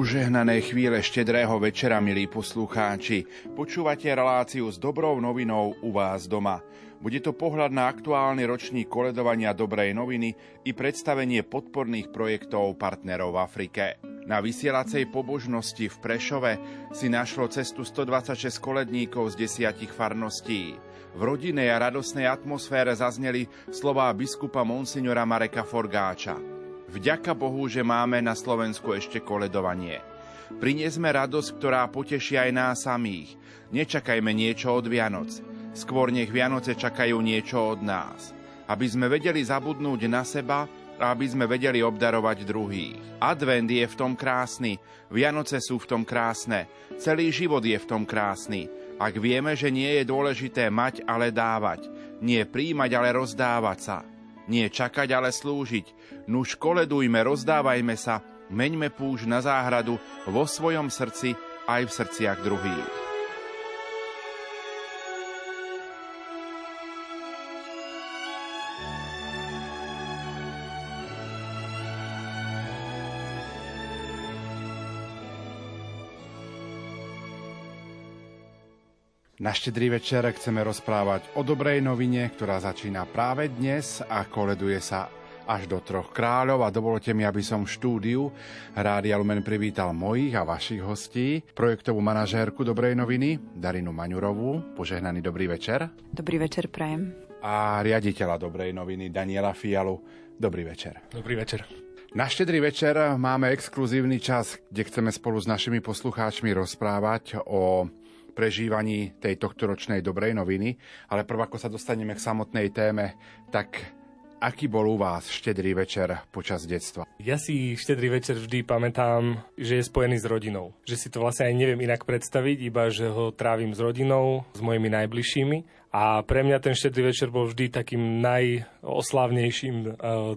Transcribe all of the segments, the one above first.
Požehnané chvíle štedrého večera, milí poslucháči. Počúvate reláciu s dobrou novinou u vás doma. Bude to pohľad na aktuálny ročník koledovania dobrej noviny i predstavenie podporných projektov partnerov v Afrike. Na vysielacej pobožnosti v Prešove si našlo cestu 126 koledníkov z desiatich farností. V rodinej a radosnej atmosfére zazneli slová biskupa Monsignora Mareka Forgáča. Vďaka Bohu, že máme na Slovensku ešte koledovanie. Priniesme radosť, ktorá poteší aj nás samých. Nečakajme niečo od Vianoc. Skôr nech Vianoce čakajú niečo od nás. Aby sme vedeli zabudnúť na seba aby sme vedeli obdarovať druhých. Advent je v tom krásny, Vianoce sú v tom krásne, celý život je v tom krásny. Ak vieme, že nie je dôležité mať, ale dávať, nie príjmať, ale rozdávať sa, nie čakať, ale slúžiť. Nuž koledujme, rozdávajme sa, meňme púž na záhradu vo svojom srdci aj v srdciach druhých. Na štedrý večer chceme rozprávať o dobrej novine, ktorá začína práve dnes a koleduje sa až do troch kráľov a dovolte mi, aby som v štúdiu Rádia Lumen privítal mojich a vašich hostí, projektovú manažérku Dobrej noviny Darinu Maňurovú. Požehnaný dobrý večer. Dobrý večer, prajem. A riaditeľa Dobrej noviny Daniela Fialu. Dobrý večer. Dobrý večer. Na štedrý večer máme exkluzívny čas, kde chceme spolu s našimi poslucháčmi rozprávať o prežívaní tej tohtoročnej dobrej noviny. Ale prv ako sa dostaneme k samotnej téme, tak Aký bol u vás štedrý večer počas detstva? Ja si štedrý večer vždy pamätám, že je spojený s rodinou. Že si to vlastne aj neviem inak predstaviť, iba že ho trávim s rodinou, s mojimi najbližšími. A pre mňa ten štedrý večer bol vždy takým najoslavnejším e,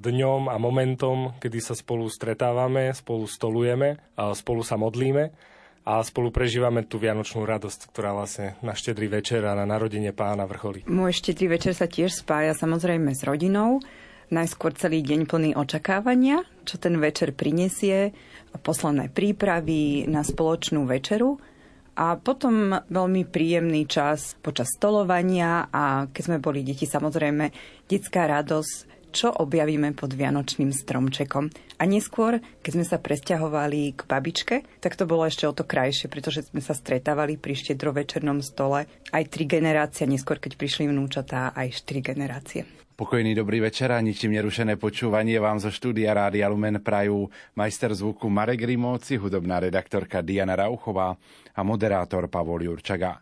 dňom a momentom, kedy sa spolu stretávame, spolu stolujeme, spolu sa modlíme a spolu prežívame tú vianočnú radosť, ktorá vlastne na štedrý večer a na narodenie pána vrcholí. Môj štedrý večer sa tiež spája samozrejme s rodinou. Najskôr celý deň plný očakávania, čo ten večer prinesie, posledné prípravy na spoločnú večeru a potom veľmi príjemný čas počas stolovania a keď sme boli deti, samozrejme detská radosť čo objavíme pod Vianočným stromčekom. A neskôr, keď sme sa presťahovali k babičke, tak to bolo ešte o to krajšie, pretože sme sa stretávali pri štedrovečernom stole aj tri generácie, neskôr, keď prišli vnúčatá, aj štyri generácie. Pokojný dobrý večer a ničím nerušené počúvanie vám zo štúdia Rádia Lumen prajú majster zvuku Marek Rimovci, hudobná redaktorka Diana Rauchová a moderátor Pavol Jurčaga.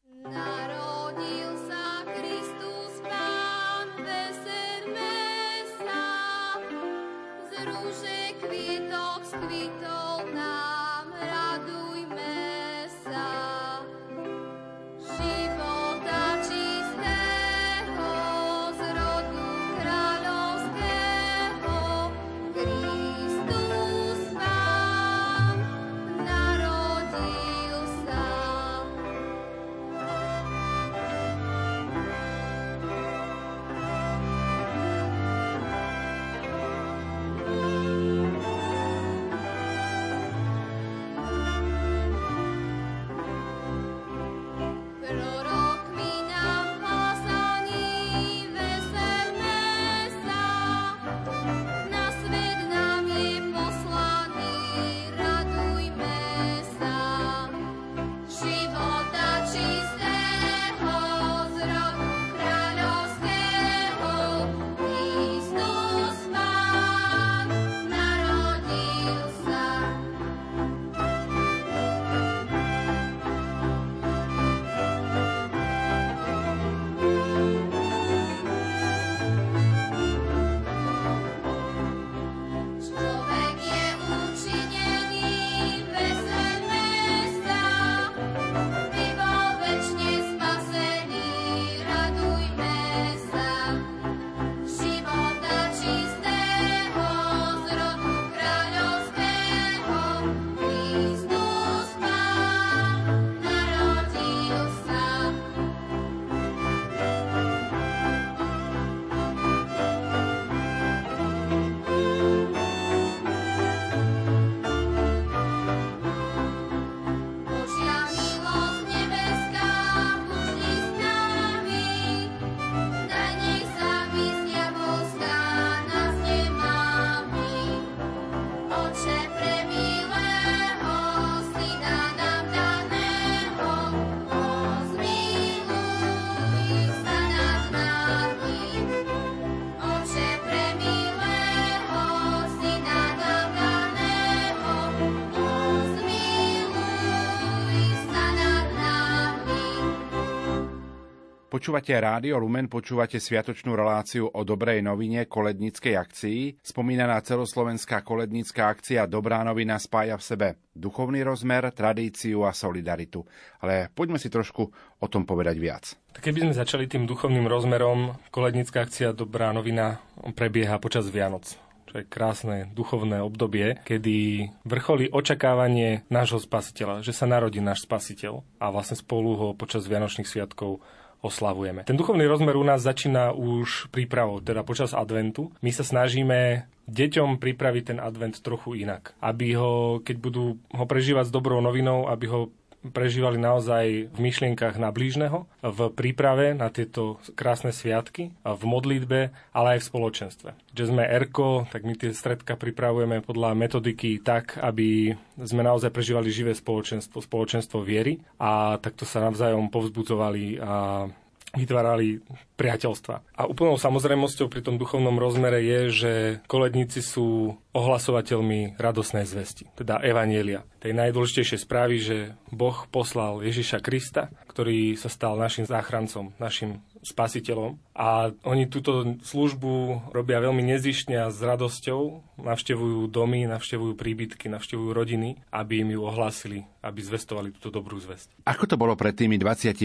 Počúvate Rádio Lumen, počúvate sviatočnú reláciu o dobrej novine kolednickej akcii. Spomínaná celoslovenská kolednická akcia Dobrá novina spája v sebe duchovný rozmer, tradíciu a solidaritu. Ale poďme si trošku o tom povedať viac. Tak keby sme začali tým duchovným rozmerom, kolednická akcia Dobrá novina prebieha počas Vianoc čo je krásne duchovné obdobie, kedy vrcholí očakávanie nášho spasiteľa, že sa narodí náš spasiteľ a vlastne spolu ho počas Vianočných sviatkov oslavujeme. Ten duchovný rozmer u nás začína už prípravou, teda počas adventu. My sa snažíme deťom pripraviť ten advent trochu inak. Aby ho, keď budú ho prežívať s dobrou novinou, aby ho prežívali naozaj v myšlienkach na blížneho, v príprave na tieto krásne sviatky, v modlitbe, ale aj v spoločenstve. Že sme ERKO, tak my tie stredka pripravujeme podľa metodiky tak, aby sme naozaj prežívali živé spoločenstvo, spoločenstvo viery a takto sa navzájom povzbudzovali a vytvárali priateľstva. A úplnou samozrejmosťou pri tom duchovnom rozmere je, že koledníci sú ohlasovateľmi radosnej zvesti, teda Evanielia. Tej najdôležitejšej správy, že Boh poslal Ježiša Krista, ktorý sa stal našim záchrancom, našim spasiteľom. A oni túto službu robia veľmi nezištne a s radosťou. Navštevujú domy, navštevujú príbytky, navštevujú rodiny, aby im ju ohlásili, aby zvestovali túto dobrú zväzť. Ako to bolo pred tými 28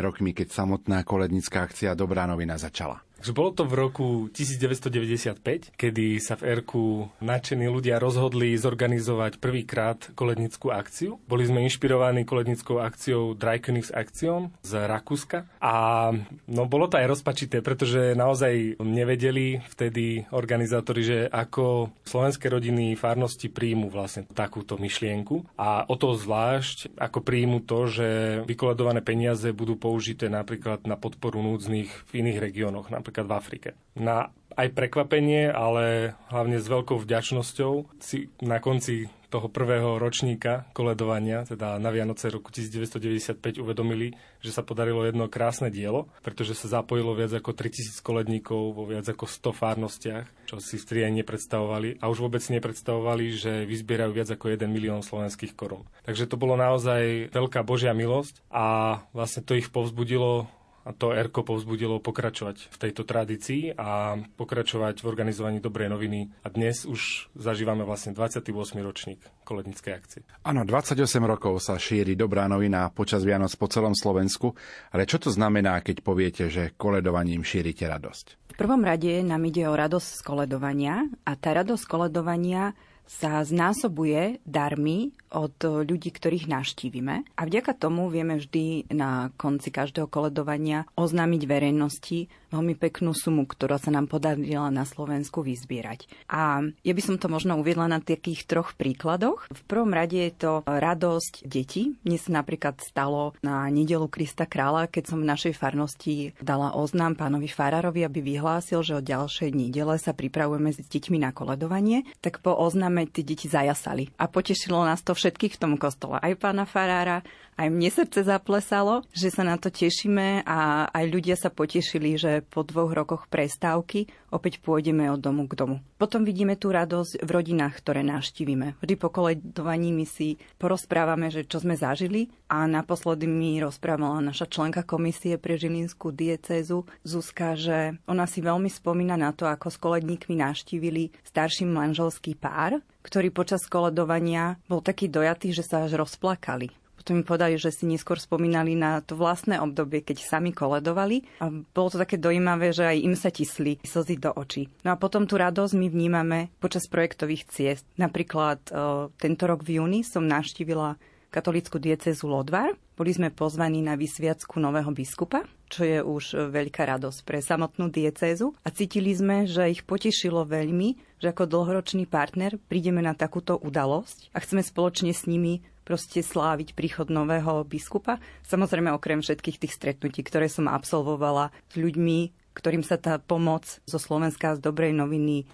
rokmi, keď samotná kolednická akcia Dobrá novina začala? Takže bolo to v roku 1995, kedy sa v Erku nadšení ľudia rozhodli zorganizovať prvýkrát kolednickú akciu. Boli sme inšpirovaní kolednickou akciou Dreikönigs Aktion z Rakúska a no bolo to aj rozpačité, pretože naozaj nevedeli vtedy organizátori, že ako slovenské rodiny farnosti príjmu vlastne takúto myšlienku a o to zvlášť, ako príjmu to, že vykoledované peniaze budú použité napríklad na podporu núdznych v iných regiónoch, napríklad napríklad v Afrike. Na aj prekvapenie, ale hlavne s veľkou vďačnosťou si na konci toho prvého ročníka koledovania, teda na Vianoce roku 1995 uvedomili, že sa podarilo jedno krásne dielo, pretože sa zapojilo viac ako 3000 koledníkov vo viac ako 100 fárnostiach, čo si v aj nepredstavovali a už vôbec nepredstavovali, že vyzbierajú viac ako 1 milión slovenských korún. Takže to bolo naozaj veľká Božia milosť a vlastne to ich povzbudilo to ERKO povzbudilo pokračovať v tejto tradícii a pokračovať v organizovaní dobrej noviny. A dnes už zažívame vlastne 28. ročník kolednickej akcie. Áno, 28 rokov sa šíri dobrá novina počas Vianoc po celom Slovensku, ale čo to znamená, keď poviete, že koledovaním šírite radosť? V prvom rade nám ide o radosť z koledovania a tá radosť koledovania sa znásobuje darmi od ľudí, ktorých naštívime. A vďaka tomu vieme vždy na konci každého koledovania oznámiť verejnosti veľmi peknú sumu, ktorá sa nám podarila na Slovensku vyzbierať. A ja by som to možno uviedla na takých troch príkladoch. V prvom rade je to radosť detí. Mne sa napríklad stalo na nedelu Krista kráľa, keď som v našej farnosti dala oznám pánovi Farárovi, aby vyhlásil, že od ďalšej nedele sa pripravujeme s deťmi na koledovanie, tak po oznáme tie deti zajasali. A potešilo nás to všetkých v tom kostole. Aj pána Farára, aj mne srdce zaplesalo, že sa na to tešíme a aj ľudia sa potešili, že po dvoch rokoch prestávky opäť pôjdeme od domu k domu. Potom vidíme tú radosť v rodinách, ktoré navštívime. Vždy po koledovaní my si porozprávame, že čo sme zažili a naposledy mi rozprávala naša členka komisie pre Žilinskú diecézu Zuzka, že ona si veľmi spomína na to, ako s koledníkmi navštívili starší manželský pár, ktorý počas koledovania bol taký dojatý, že sa až rozplakali potom mi povedali, že si neskôr spomínali na to vlastné obdobie, keď sami koledovali a bolo to také dojímavé, že aj im sa tisli slzy do očí. No a potom tú radosť my vnímame počas projektových ciest. Napríklad e, tento rok v júni som navštívila katolickú diecezu Lodvar. Boli sme pozvaní na vysviacku nového biskupa, čo je už veľká radosť pre samotnú diecézu. A cítili sme, že ich potešilo veľmi, že ako dlhoročný partner prídeme na takúto udalosť a chceme spoločne s nimi proste sláviť príchod nového biskupa. Samozrejme okrem všetkých tých stretnutí, ktoré som absolvovala s ľuďmi, ktorým sa tá pomoc zo Slovenska z dobrej noviny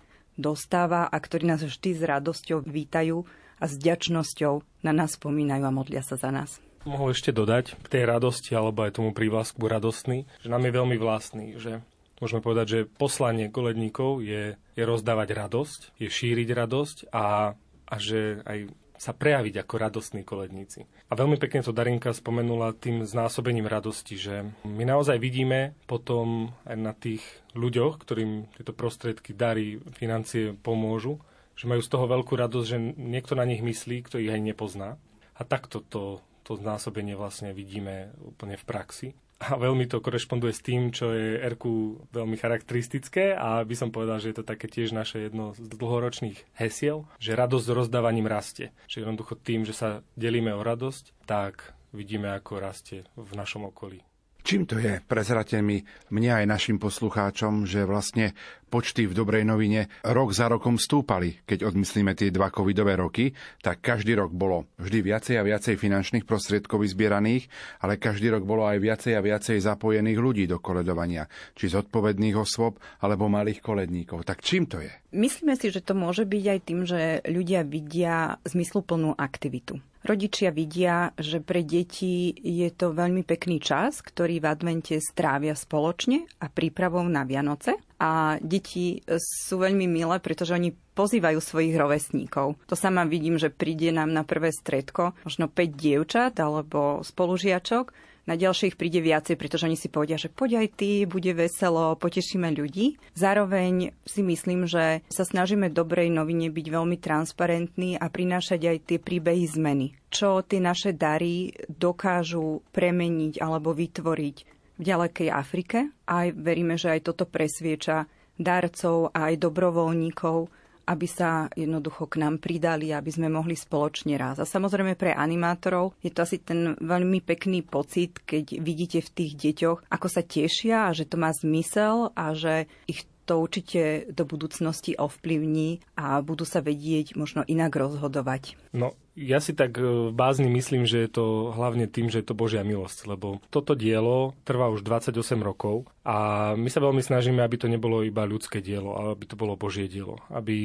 dostáva a ktorí nás vždy s radosťou vítajú a s ďačnosťou na nás spomínajú a modlia sa za nás. Mohol ešte dodať k tej radosti alebo aj tomu prívlasku radostný, že nám je veľmi vlastný, že môžeme povedať, že poslanie koledníkov je, je rozdávať radosť, je šíriť radosť a, a že aj sa prejaviť ako radostní koledníci. A veľmi pekne to Darinka spomenula tým znásobením radosti, že my naozaj vidíme potom aj na tých ľuďoch, ktorým tieto prostriedky, dary, financie pomôžu, že majú z toho veľkú radosť, že niekto na nich myslí, kto ich aj nepozná. A takto to, to znásobenie vlastne vidíme úplne v praxi a veľmi to korešponduje s tým, čo je Erku veľmi charakteristické a by som povedal, že je to také tiež naše jedno z dlhoročných hesiel, že radosť s rozdávaním rastie. Čiže jednoducho tým, že sa delíme o radosť, tak vidíme, ako rastie v našom okolí. Čím to je? Prezrate mi mne aj našim poslucháčom, že vlastne počty v Dobrej novine rok za rokom stúpali. Keď odmyslíme tie dva covidové roky, tak každý rok bolo vždy viacej a viacej finančných prostriedkov vyzbieraných, ale každý rok bolo aj viacej a viacej zapojených ľudí do koledovania, či zodpovedných osôb, alebo malých koledníkov. Tak čím to je? Myslíme si, že to môže byť aj tým, že ľudia vidia zmysluplnú aktivitu. Rodičia vidia, že pre deti je to veľmi pekný čas, ktorý v advente strávia spoločne a prípravou na Vianoce. A deti sú veľmi milé, pretože oni pozývajú svojich rovesníkov. To sama vidím, že príde nám na prvé stredko možno 5 dievčat alebo spolužiačok na ďalších príde viacej, pretože oni si povedia, že poď aj ty, bude veselo, potešíme ľudí. Zároveň si myslím, že sa snažíme dobrej novine byť veľmi transparentní a prinášať aj tie príbehy zmeny. Čo tie naše dary dokážu premeniť alebo vytvoriť v ďalekej Afrike. A veríme, že aj toto presvieča darcov a aj dobrovoľníkov, aby sa jednoducho k nám pridali, aby sme mohli spoločne raz. A samozrejme pre animátorov je to asi ten veľmi pekný pocit, keď vidíte v tých deťoch, ako sa tešia a že to má zmysel a že ich to určite do budúcnosti ovplyvní a budú sa vedieť možno inak rozhodovať. No, ja si tak e, bázny myslím, že je to hlavne tým, že je to Božia milosť, lebo toto dielo trvá už 28 rokov a my sa veľmi snažíme, aby to nebolo iba ľudské dielo, ale aby to bolo Božie dielo. Aby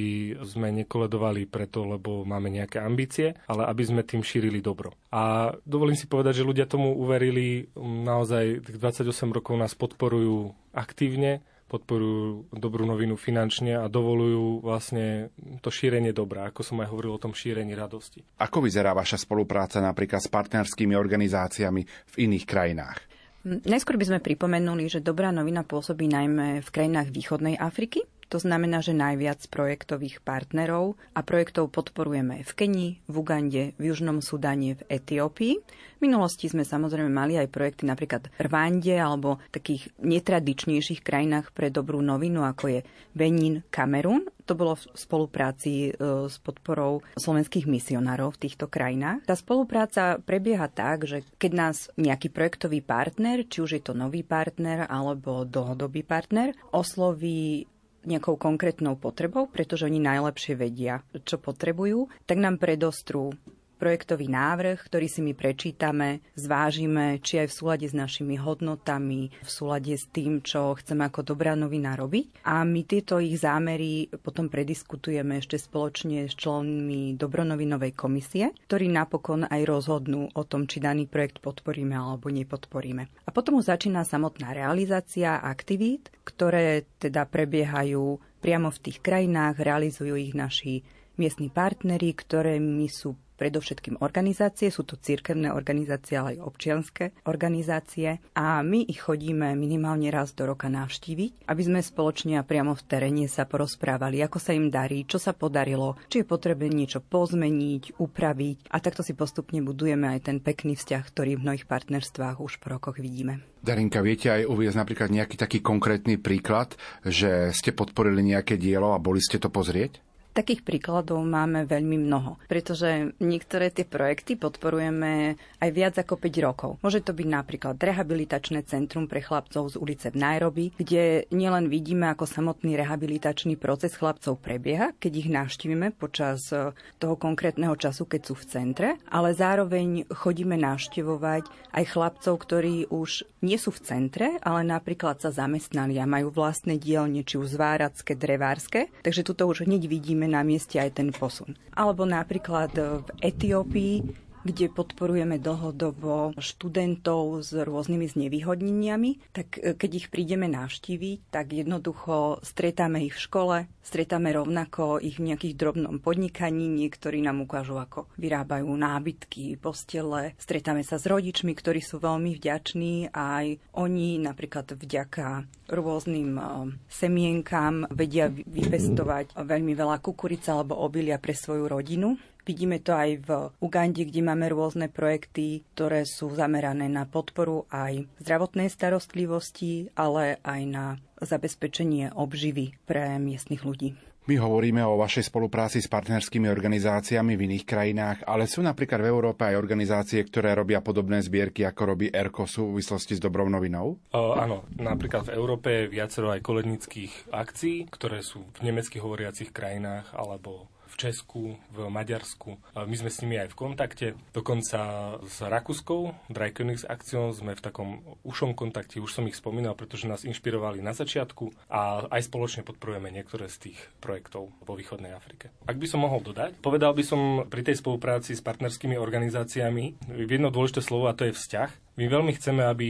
sme nekoledovali preto, lebo máme nejaké ambície, ale aby sme tým šírili dobro. A dovolím si povedať, že ľudia tomu uverili, naozaj tých 28 rokov nás podporujú aktívne, podporujú dobrú novinu finančne a dovolujú vlastne to šírenie dobra, ako som aj hovoril o tom šírení radosti. Ako vyzerá vaša spolupráca napríklad s partnerskými organizáciami v iných krajinách? Najskôr by sme pripomenuli, že dobrá novina pôsobí najmä v krajinách východnej Afriky, to znamená, že najviac projektových partnerov a projektov podporujeme v Kenii, v Ugande, v Južnom Sudane, v Etiópii. V minulosti sme samozrejme mali aj projekty napríklad v Rwande alebo v takých netradičnejších krajinách pre dobrú novinu, ako je Benin, Kamerun. To bolo v spolupráci e, s podporou slovenských misionárov v týchto krajinách. Tá spolupráca prebieha tak, že keď nás nejaký projektový partner, či už je to nový partner alebo dlhodobý partner, osloví nejakou konkrétnou potrebou, pretože oni najlepšie vedia, čo potrebujú, tak nám predostrú projektový návrh, ktorý si my prečítame, zvážime, či aj v súlade s našimi hodnotami, v súlade s tým, čo chceme ako dobrá novina robiť. A my tieto ich zámery potom prediskutujeme ešte spoločne s členmi Dobronovinovej komisie, ktorí napokon aj rozhodnú o tom, či daný projekt podporíme alebo nepodporíme. A potom už začína samotná realizácia aktivít, ktoré teda prebiehajú priamo v tých krajinách, realizujú ich naši miestni partnery, ktoré my sú predovšetkým organizácie, sú to cirkevné organizácie, ale aj občianské organizácie a my ich chodíme minimálne raz do roka navštíviť, aby sme spoločne a priamo v teréne sa porozprávali, ako sa im darí, čo sa podarilo, či je potrebné niečo pozmeniť, upraviť a takto si postupne budujeme aj ten pekný vzťah, ktorý v mnohých partnerstvách už po rokoch vidíme. Darinka, viete aj uviezť napríklad nejaký taký konkrétny príklad, že ste podporili nejaké dielo a boli ste to pozrieť? Takých príkladov máme veľmi mnoho, pretože niektoré tie projekty podporujeme aj viac ako 5 rokov. Môže to byť napríklad rehabilitačné centrum pre chlapcov z ulice v Nairobi, kde nielen vidíme, ako samotný rehabilitačný proces chlapcov prebieha, keď ich navštívime počas e, toho konkrétneho času, keď sú v centre, ale zároveň chodíme navštevovať aj chlapcov, ktorí už nie sú v centre, ale napríklad sa zamestnali a majú vlastné dielne, či už zváracké, drevárske. Takže tuto už hneď vidíme na mieste aj ten posun. Alebo napríklad v Etiópii kde podporujeme dlhodobo študentov s rôznymi znevýhodneniami, tak e, keď ich prídeme navštíviť, tak jednoducho stretáme ich v škole, stretáme rovnako ich v nejakých drobnom podnikaní, niektorí nám ukážu, ako vyrábajú nábytky, postele, stretáme sa s rodičmi, ktorí sú veľmi vďační a aj oni napríklad vďaka rôznym e, semienkám vedia vypestovať veľmi veľa kukurica alebo obilia pre svoju rodinu. Vidíme to aj v Ugande, kde máme rôzne projekty, ktoré sú zamerané na podporu aj zdravotnej starostlivosti, ale aj na zabezpečenie obživy pre miestnych ľudí. My hovoríme o vašej spolupráci s partnerskými organizáciami v iných krajinách, ale sú napríklad v Európe aj organizácie, ktoré robia podobné zbierky, ako robí ERKO v súvislosti s dobrou novinou? O, áno, napríklad v Európe je viacero aj kolednických akcií, ktoré sú v nemecky hovoriacich krajinách alebo v Česku, v Maďarsku. My sme s nimi aj v kontakte. Dokonca s Rakúskou Drykönigs akciou sme v takom ušom kontakte, už som ich spomínal, pretože nás inšpirovali na začiatku a aj spoločne podporujeme niektoré z tých projektov vo východnej Afrike. Ak by som mohol dodať, povedal by som pri tej spolupráci s partnerskými organizáciami jedno dôležité slovo a to je vzťah. My veľmi chceme, aby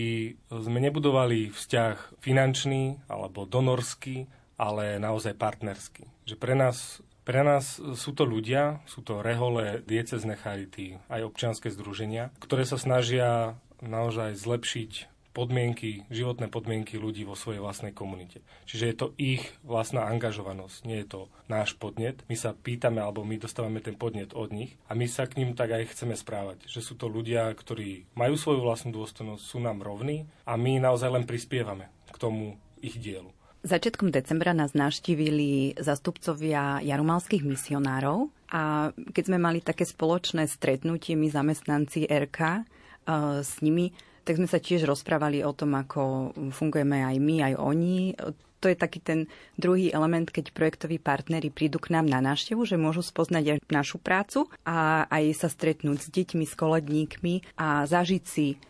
sme nebudovali vzťah finančný alebo donorský, ale naozaj partnerský. Že pre nás pre nás sú to ľudia, sú to rehole, diecezne charity, aj občianske združenia, ktoré sa snažia naozaj zlepšiť podmienky, životné podmienky ľudí vo svojej vlastnej komunite. Čiže je to ich vlastná angažovanosť, nie je to náš podnet. My sa pýtame alebo my dostávame ten podnet od nich a my sa k ním tak aj chceme správať. Že sú to ľudia, ktorí majú svoju vlastnú dôstojnosť, sú nám rovní a my naozaj len prispievame k tomu ich dielu. Začiatkom decembra nás navštívili zastupcovia jarumalských misionárov a keď sme mali také spoločné stretnutie, my zamestnanci RK uh, s nimi, tak sme sa tiež rozprávali o tom, ako fungujeme aj my, aj oni. To je taký ten druhý element, keď projektoví partnery prídu k nám na návštevu, že môžu spoznať aj našu prácu a aj sa stretnúť s deťmi, s koledníkmi a zažiť si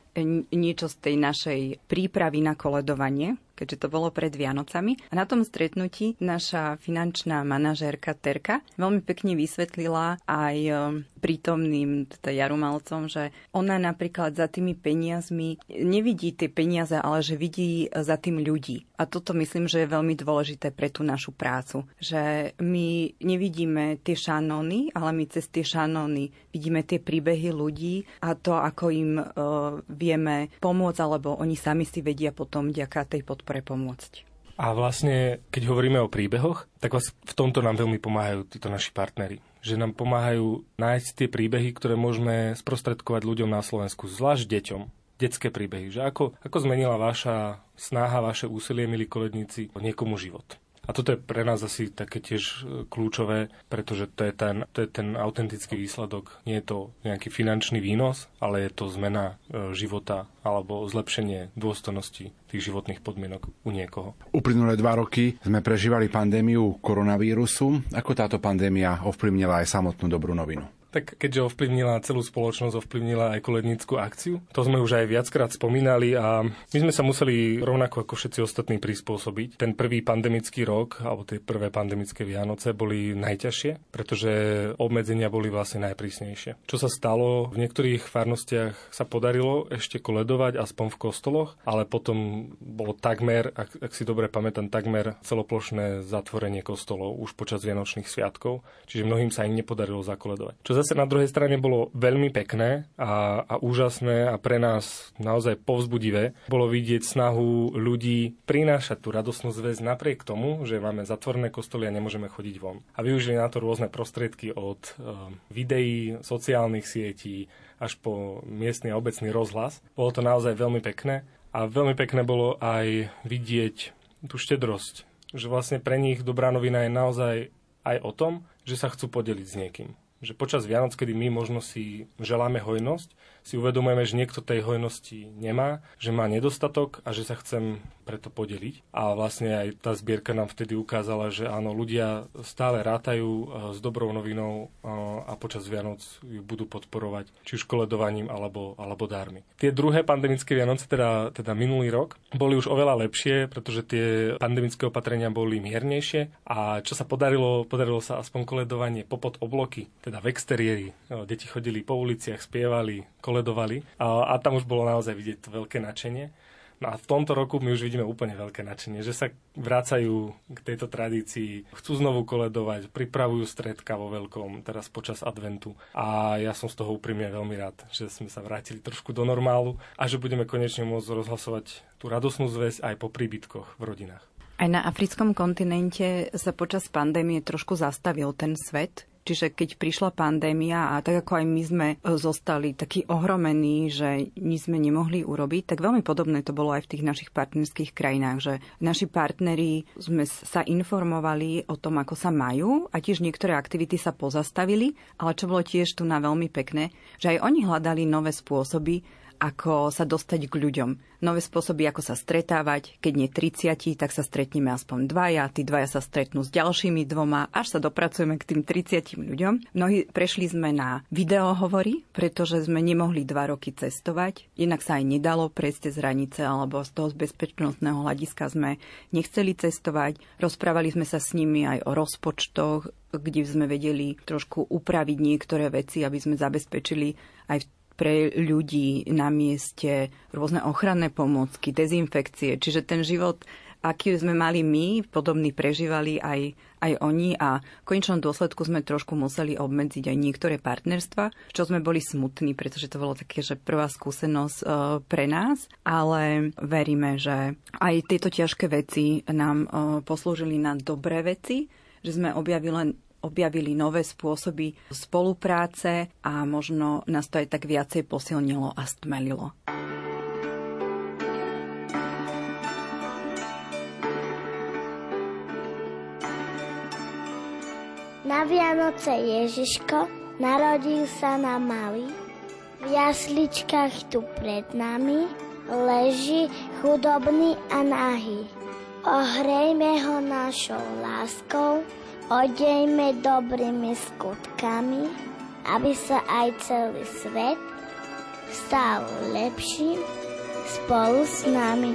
niečo z tej našej prípravy na koledovanie keďže to bolo pred Vianocami. A na tom stretnutí naša finančná manažérka Terka veľmi pekne vysvetlila aj e, prítomným teda Jarumalcom, že ona napríklad za tými peniazmi nevidí tie peniaze, ale že vidí za tým ľudí. A toto myslím, že je veľmi dôležité pre tú našu prácu. Že my nevidíme tie šanóny, ale my cez tie šanóny vidíme tie príbehy ľudí a to, ako im uh, vieme pomôcť, alebo oni sami si vedia potom ďaká tej podpore podpore pomôcť. A vlastne, keď hovoríme o príbehoch, tak vás v tomto nám veľmi pomáhajú títo naši partnery. Že nám pomáhajú nájsť tie príbehy, ktoré môžeme sprostredkovať ľuďom na Slovensku, zvlášť deťom. Detské príbehy. Že ako, ako zmenila vaša snaha, vaše úsilie, milí koledníci, niekomu život. A toto je pre nás asi také tiež e, kľúčové, pretože to je ten, to je ten autentický výsledok. Nie je to nejaký finančný výnos, ale je to zmena e, života alebo zlepšenie dôstojnosti tých životných podmienok u niekoho. Uplynulé dva roky sme prežívali pandémiu koronavírusu. Ako táto pandémia ovplyvnila aj samotnú dobrú novinu? Tak keďže ovplyvnila celú spoločnosť, ovplyvnila aj kolednickú akciu. To sme už aj viackrát spomínali a my sme sa museli rovnako ako všetci ostatní prispôsobiť. Ten prvý pandemický rok, alebo tie prvé pandemické Vianoce boli najťažšie, pretože obmedzenia boli vlastne najprísnejšie. Čo sa stalo, v niektorých farnostiach sa podarilo ešte koledovať, aspoň v kostoloch, ale potom bolo takmer, ak, ak si dobre pamätám, takmer celoplošné zatvorenie kostolov už počas Vianočných sviatkov, čiže mnohým sa im nepodarilo zakoledovať. Čo zase na druhej strane bolo veľmi pekné a, a úžasné a pre nás naozaj povzbudivé bolo vidieť snahu ľudí prinášať tú radosnú zväz napriek tomu, že máme zatvorené kostoly a nemôžeme chodiť von. A využili na to rôzne prostriedky od e, videí, sociálnych sietí až po miestny a obecný rozhlas. Bolo to naozaj veľmi pekné a veľmi pekné bolo aj vidieť tú štedrosť, že vlastne pre nich dobrá novina je naozaj aj o tom, že sa chcú podeliť s niekým že počas Vianoc, kedy my možno si želáme hojnosť, si uvedomujeme, že niekto tej hojnosti nemá, že má nedostatok a že sa chcem preto podeliť. A vlastne aj tá zbierka nám vtedy ukázala, že áno, ľudia stále rátajú e, s dobrou novinou e, a počas Vianoc ju budú podporovať, či už koledovaním alebo, alebo dármi. Tie druhé pandemické Vianoce, teda, teda minulý rok, boli už oveľa lepšie, pretože tie pandemické opatrenia boli miernejšie a čo sa podarilo, podarilo sa aspoň koledovanie popod obloky teda v exteriéri. Deti chodili po uliciach, spievali, koledovali a, a tam už bolo naozaj vidieť to veľké nadšenie. No a v tomto roku my už vidíme úplne veľké nadšenie, že sa vracajú k tejto tradícii, chcú znovu koledovať, pripravujú stredka vo veľkom, teraz počas adventu. A ja som z toho úprimne veľmi rád, že sme sa vrátili trošku do normálu a že budeme konečne môcť rozhlasovať tú radosnú zväzť aj po príbytkoch v rodinách. Aj na africkom kontinente sa počas pandémie trošku zastavil ten svet. Čiže keď prišla pandémia a tak ako aj my sme e, zostali takí ohromení, že nič sme nemohli urobiť, tak veľmi podobné to bolo aj v tých našich partnerských krajinách, že naši partneri sme sa informovali o tom, ako sa majú a tiež niektoré aktivity sa pozastavili, ale čo bolo tiež tu na veľmi pekné, že aj oni hľadali nové spôsoby, ako sa dostať k ľuďom. Nové spôsoby, ako sa stretávať. Keď nie 30, tak sa stretneme aspoň dvaja. Tí dvaja sa stretnú s ďalšími dvoma, až sa dopracujeme k tým 30 ľuďom. Mnohí prešli sme na videohovory, pretože sme nemohli dva roky cestovať. Inak sa aj nedalo prejsť cez hranice, alebo z toho z bezpečnostného hľadiska sme nechceli cestovať. Rozprávali sme sa s nimi aj o rozpočtoch, kde sme vedeli trošku upraviť niektoré veci, aby sme zabezpečili aj v pre ľudí na mieste rôzne ochranné pomôcky, dezinfekcie. Čiže ten život, aký sme mali my, podobný prežívali aj, aj oni a v konečnom dôsledku sme trošku museli obmedziť aj niektoré partnerstva, čo sme boli smutní, pretože to bolo také, že prvá skúsenosť e, pre nás, ale veríme, že aj tieto ťažké veci nám e, poslúžili na dobré veci, že sme objavili objavili nové spôsoby spolupráce a možno nás to aj tak viacej posilnilo a stmelilo. Na Vianoce Ježiško narodil sa na malý. V jasličkách tu pred nami leží chudobný a nahý. Ohrejme ho našou láskou, Odejme dobrými skutkami, aby sa aj celý svet stal lepším spolu s nami.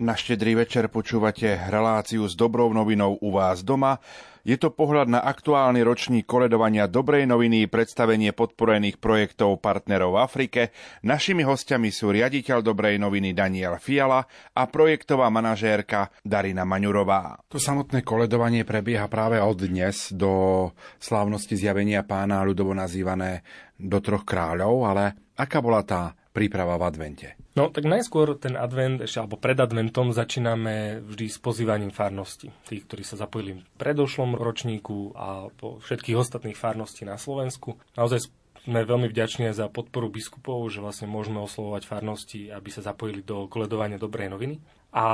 Na štedrý večer počúvate reláciu s dobrou novinou u vás doma. Je to pohľad na aktuálny ročník koledovania dobrej noviny predstavenie podporených projektov partnerov v Afrike. Našimi hostiami sú riaditeľ dobrej noviny Daniel Fiala a projektová manažérka Darina Maňurová. To samotné koledovanie prebieha práve od dnes do slávnosti zjavenia pána ľudovo nazývané do troch kráľov, ale aká bola tá príprava v advente? No, tak najskôr ten advent, ešte alebo pred adventom začíname vždy s pozývaním farnosti. Tých, ktorí sa zapojili v predošlom ročníku a po všetkých ostatných farností na Slovensku. Naozaj sme veľmi vďační za podporu biskupov, že vlastne môžeme oslovovať farnosti, aby sa zapojili do koledovania dobrej noviny. A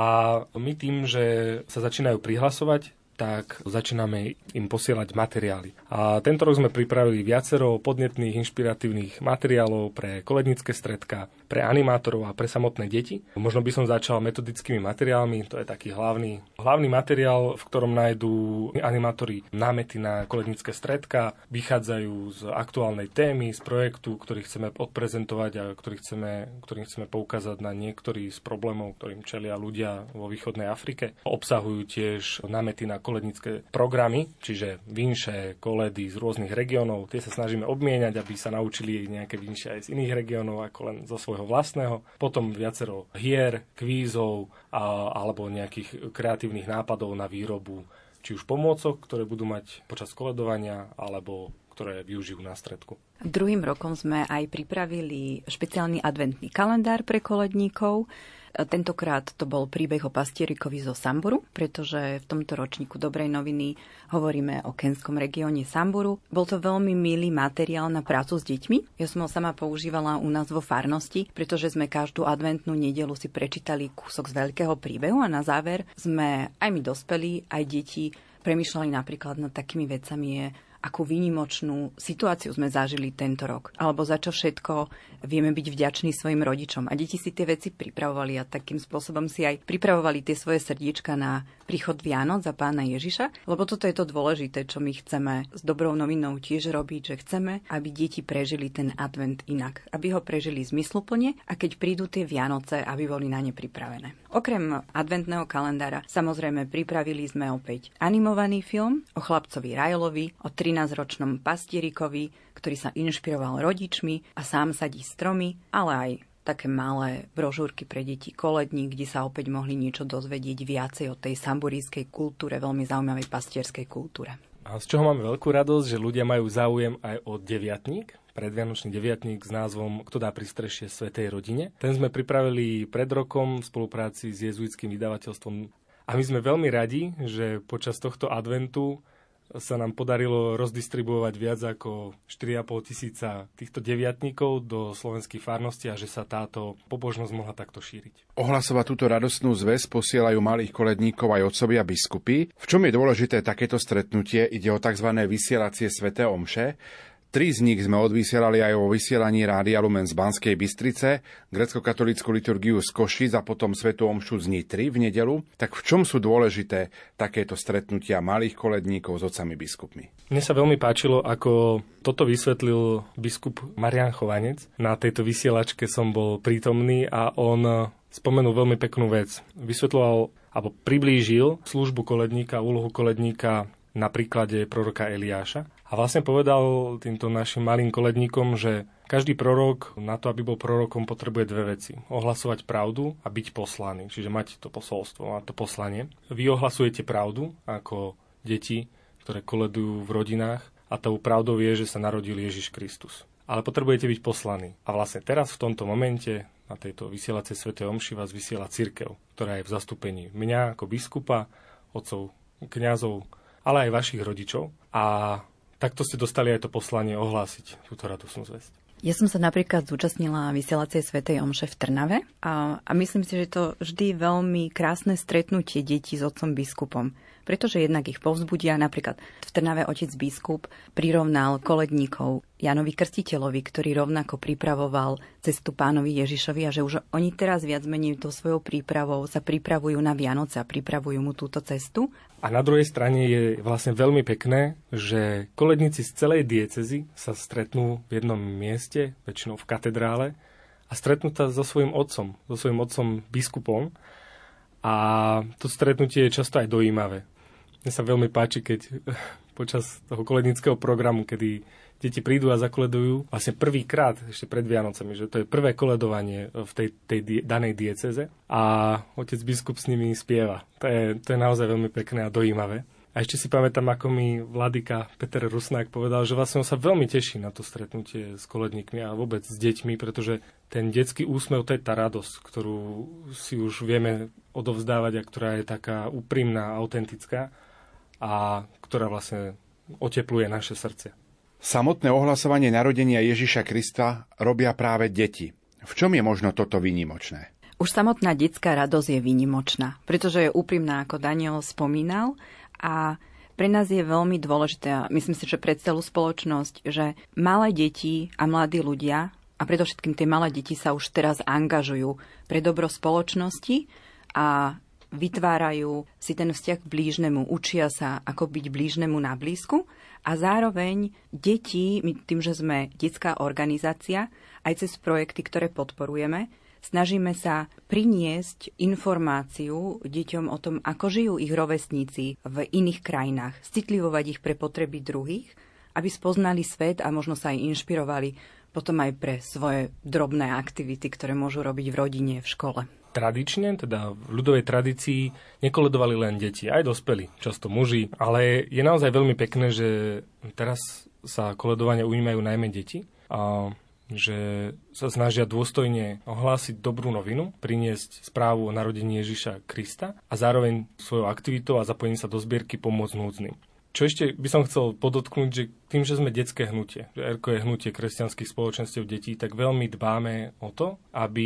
my tým, že sa začínajú prihlasovať, tak začíname im posielať materiály. A tento rok sme pripravili viacero podnetných, inšpiratívnych materiálov pre kolednické stredka, pre animátorov a pre samotné deti. Možno by som začal metodickými materiálmi, to je taký hlavný, hlavný materiál, v ktorom nájdú animátori námety na kolednické stredka, vychádzajú z aktuálnej témy, z projektu, ktorý chceme odprezentovať a ktorý chceme, ktorým chceme poukázať na niektorý z problémov, ktorým čelia ľudia vo východnej Afrike. Obsahujú tiež námety na kolednické programy, čiže vinše, koledy z rôznych regiónov. Tie sa snažíme obmieniať, aby sa naučili nejaké vinše aj z iných regiónov ako len zo svojho vlastného. Potom viacero hier, kvízov a, alebo nejakých kreatívnych nápadov na výrobu či už pomôcok, ktoré budú mať počas koledovania, alebo ktoré využijú na stredku. Druhým rokom sme aj pripravili špeciálny adventný kalendár pre koledníkov. Tentokrát to bol príbeh o pastierikovi zo Samburu, pretože v tomto ročníku Dobrej noviny hovoríme o kenskom regióne Samburu. Bol to veľmi milý materiál na prácu s deťmi. Ja som ho sama používala u nás vo farnosti, pretože sme každú adventnú nedelu si prečítali kúsok z veľkého príbehu a na záver sme aj my dospelí, aj deti premyšľali napríklad nad takými vecami je, akú výnimočnú situáciu sme zažili tento rok. Alebo za čo všetko vieme byť vďační svojim rodičom. A deti si tie veci pripravovali a takým spôsobom si aj pripravovali tie svoje srdíčka na príchod Vianoc za pána Ježiša. Lebo toto je to dôležité, čo my chceme s dobrou novinou tiež robiť, že chceme, aby deti prežili ten advent inak. Aby ho prežili zmysluplne a keď prídu tie Vianoce, aby boli na ne pripravené. Okrem adventného kalendára samozrejme pripravili sme opäť animovaný film o chlapcovi Rajlovi, o 13 13-ročnom pastierikovi, ktorý sa inšpiroval rodičmi a sám sadí stromy, ale aj také malé brožúrky pre deti kolední, kde sa opäť mohli niečo dozvedieť viacej o tej samburískej kultúre, veľmi zaujímavej pastierskej kultúre. A z čoho máme veľkú radosť, že ľudia majú záujem aj o deviatník, predvianočný deviatník s názvom Kto dá pristrešie Svetej rodine. Ten sme pripravili pred rokom v spolupráci s jezuitským vydavateľstvom a my sme veľmi radi, že počas tohto adventu sa nám podarilo rozdistribuovať viac ako 4,5 tisíca týchto deviatníkov do slovenských farností a že sa táto pobožnosť mohla takto šíriť. Ohlasovať túto radostnú zväz posielajú malých koledníkov aj otcovia biskupy. V čom je dôležité takéto stretnutie? Ide o tzv. vysielacie sveté omše. Tri z nich sme odvysielali aj vo vysielaní Rádia Lumen z Banskej Bystrice, grecko-katolickú liturgiu z Košic a potom Svetu Omšu z Nitry v nedelu. Tak v čom sú dôležité takéto stretnutia malých koledníkov s otcami biskupmi? Mne sa veľmi páčilo, ako toto vysvetlil biskup Marian Chovanec. Na tejto vysielačke som bol prítomný a on spomenul veľmi peknú vec. Vysvetloval alebo priblížil službu koledníka, úlohu koledníka na príklade proroka Eliáša a vlastne povedal týmto našim malým koledníkom, že každý prorok na to, aby bol prorokom, potrebuje dve veci. Ohlasovať pravdu a byť poslaný, čiže mať to posolstvo a to poslanie. Vy ohlasujete pravdu ako deti, ktoré koledujú v rodinách a tou pravdou je, že sa narodil Ježiš Kristus. Ale potrebujete byť poslaní. A vlastne teraz v tomto momente na tejto vysielacej Sv. Omši vás vysiela církev, ktorá je v zastúpení mňa ako biskupa, otcov, kňazov, ale aj vašich rodičov. A takto ste dostali aj to poslanie ohlásiť túto radosnú zväzť. Ja som sa napríklad zúčastnila vysielacej Svetej Omše v Trnave a, a myslím si, že to vždy veľmi krásne stretnutie detí s otcom biskupom pretože jednak ich povzbudia. Napríklad v Trnave otec biskup prirovnal koledníkov Janovi Krstiteľovi, ktorý rovnako pripravoval cestu pánovi Ježišovi a že už oni teraz viac menej tou svojou prípravou sa pripravujú na Vianoce a pripravujú mu túto cestu. A na druhej strane je vlastne veľmi pekné, že koledníci z celej diecezy sa stretnú v jednom mieste, väčšinou v katedrále, a stretnú sa so svojím otcom, so svojím otcom biskupom A to stretnutie je často aj dojímavé. Mne sa veľmi páči, keď počas toho kolednického programu, kedy deti prídu a zakoledujú vlastne prvýkrát ešte pred Vianocami, že to je prvé koledovanie v tej, tej die, danej dieceze a otec biskup s nimi spieva. To je, to je naozaj veľmi pekné a dojímavé. A ešte si pamätám, ako mi vladyka Peter Rusnák povedal, že vlastne on sa veľmi teší na to stretnutie s koledníkmi a vôbec s deťmi, pretože ten detský úsmev, to je tá radosť, ktorú si už vieme odovzdávať a ktorá je taká úprimná, autentická a ktorá vlastne otepluje naše srdce. Samotné ohlasovanie narodenia Ježiša Krista robia práve deti. V čom je možno toto výnimočné? Už samotná detská radosť je výnimočná, pretože je úprimná, ako Daniel spomínal, a pre nás je veľmi dôležité, a myslím si, že pre celú spoločnosť, že malé deti a mladí ľudia, a predovšetkým tie malé deti sa už teraz angažujú pre dobro spoločnosti a vytvárajú si ten vzťah k blížnemu, učia sa, ako byť blížnemu na blízku a zároveň deti, my tým, že sme detská organizácia, aj cez projekty, ktoré podporujeme, snažíme sa priniesť informáciu deťom o tom, ako žijú ich rovesníci v iných krajinách, citlivovať ich pre potreby druhých, aby spoznali svet a možno sa aj inšpirovali potom aj pre svoje drobné aktivity, ktoré môžu robiť v rodine, v škole tradične, teda v ľudovej tradícii, nekoledovali len deti, aj dospelí, často muži, ale je naozaj veľmi pekné, že teraz sa koledovania ujímajú najmä deti a že sa snažia dôstojne ohlásiť dobrú novinu, priniesť správu o narodení Ježiša Krista a zároveň svojou aktivitou a zapojením sa do zbierky pomôcť núdznym. Čo ešte by som chcel podotknúť, že tým, že sme detské hnutie, že ERKO je hnutie kresťanských spoločenstiev detí, tak veľmi dbáme o to, aby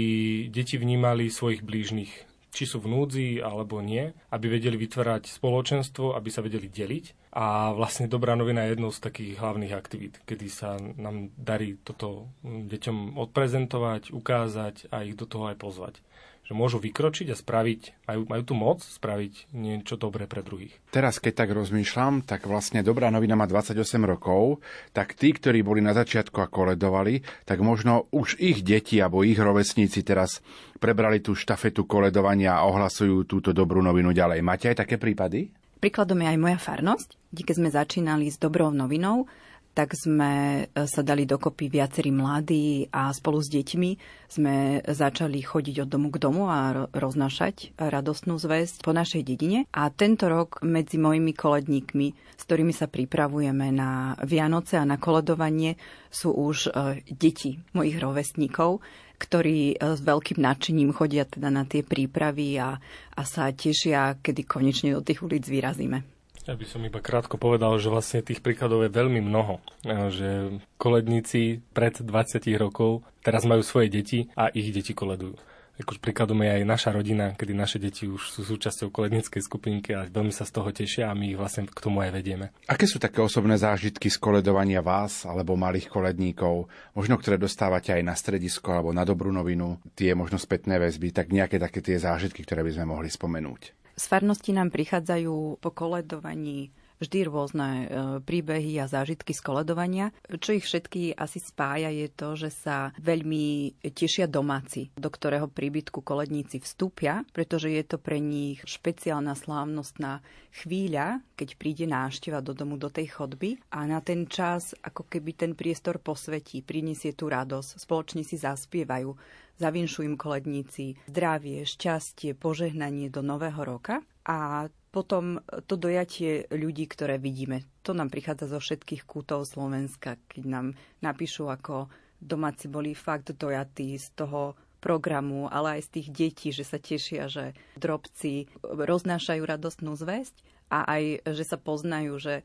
deti vnímali svojich blížnych, či sú v núdzi alebo nie, aby vedeli vytvárať spoločenstvo, aby sa vedeli deliť. A vlastne dobrá novina je jednou z takých hlavných aktivít, kedy sa nám darí toto deťom odprezentovať, ukázať a ich do toho aj pozvať že môžu vykročiť a spraviť, majú, majú tú moc spraviť niečo dobré pre druhých. Teraz, keď tak rozmýšľam, tak vlastne Dobrá novina má 28 rokov, tak tí, ktorí boli na začiatku a koledovali, tak možno už ich deti alebo ich rovesníci teraz prebrali tú štafetu koledovania a ohlasujú túto dobrú novinu ďalej. Máte aj také prípady? Príkladom je aj moja farnosť, keď sme začínali s dobrou novinou, tak sme e, sa dali dokopy viacerí mladí a spolu s deťmi sme začali chodiť od domu k domu a roznášať radostnú zväzť po našej dedine. A tento rok medzi mojimi koledníkmi, s ktorými sa pripravujeme na Vianoce a na koledovanie, sú už e, deti mojich rovesníkov, ktorí e, s veľkým nadšením chodia teda na tie prípravy a, a sa tešia, kedy konečne do tých ulic vyrazíme. Ja by som iba krátko povedal, že vlastne tých príkladov je veľmi mnoho. Že koledníci pred 20 rokov teraz majú svoje deti a ich deti koledujú. Akož príkladom je aj naša rodina, kedy naše deti už sú súčasťou koledníckej skupinky a veľmi sa z toho tešia a my ich vlastne k tomu aj vedieme. Aké sú také osobné zážitky z koledovania vás alebo malých koledníkov, možno ktoré dostávate aj na stredisko alebo na dobrú novinu, tie možno spätné väzby, tak nejaké také tie zážitky, ktoré by sme mohli spomenúť? Z farnosti nám prichádzajú po koledovaní vždy rôzne e, príbehy a zážitky z koledovania. Čo ich všetky asi spája je to, že sa veľmi tešia domáci, do ktorého príbytku koledníci vstúpia, pretože je to pre nich špeciálna slávnostná chvíľa, keď príde návšteva do domu, do tej chodby a na ten čas ako keby ten priestor posvetí, prinesie tú radosť, spoločne si zaspievajú zavinšujú im koledníci zdravie, šťastie, požehnanie do nového roka a potom to dojatie ľudí, ktoré vidíme. To nám prichádza zo všetkých kútov Slovenska, keď nám napíšu, ako domáci boli fakt dojatí z toho programu, ale aj z tých detí, že sa tešia, že drobci roznášajú radostnú zväzť a aj, že sa poznajú, že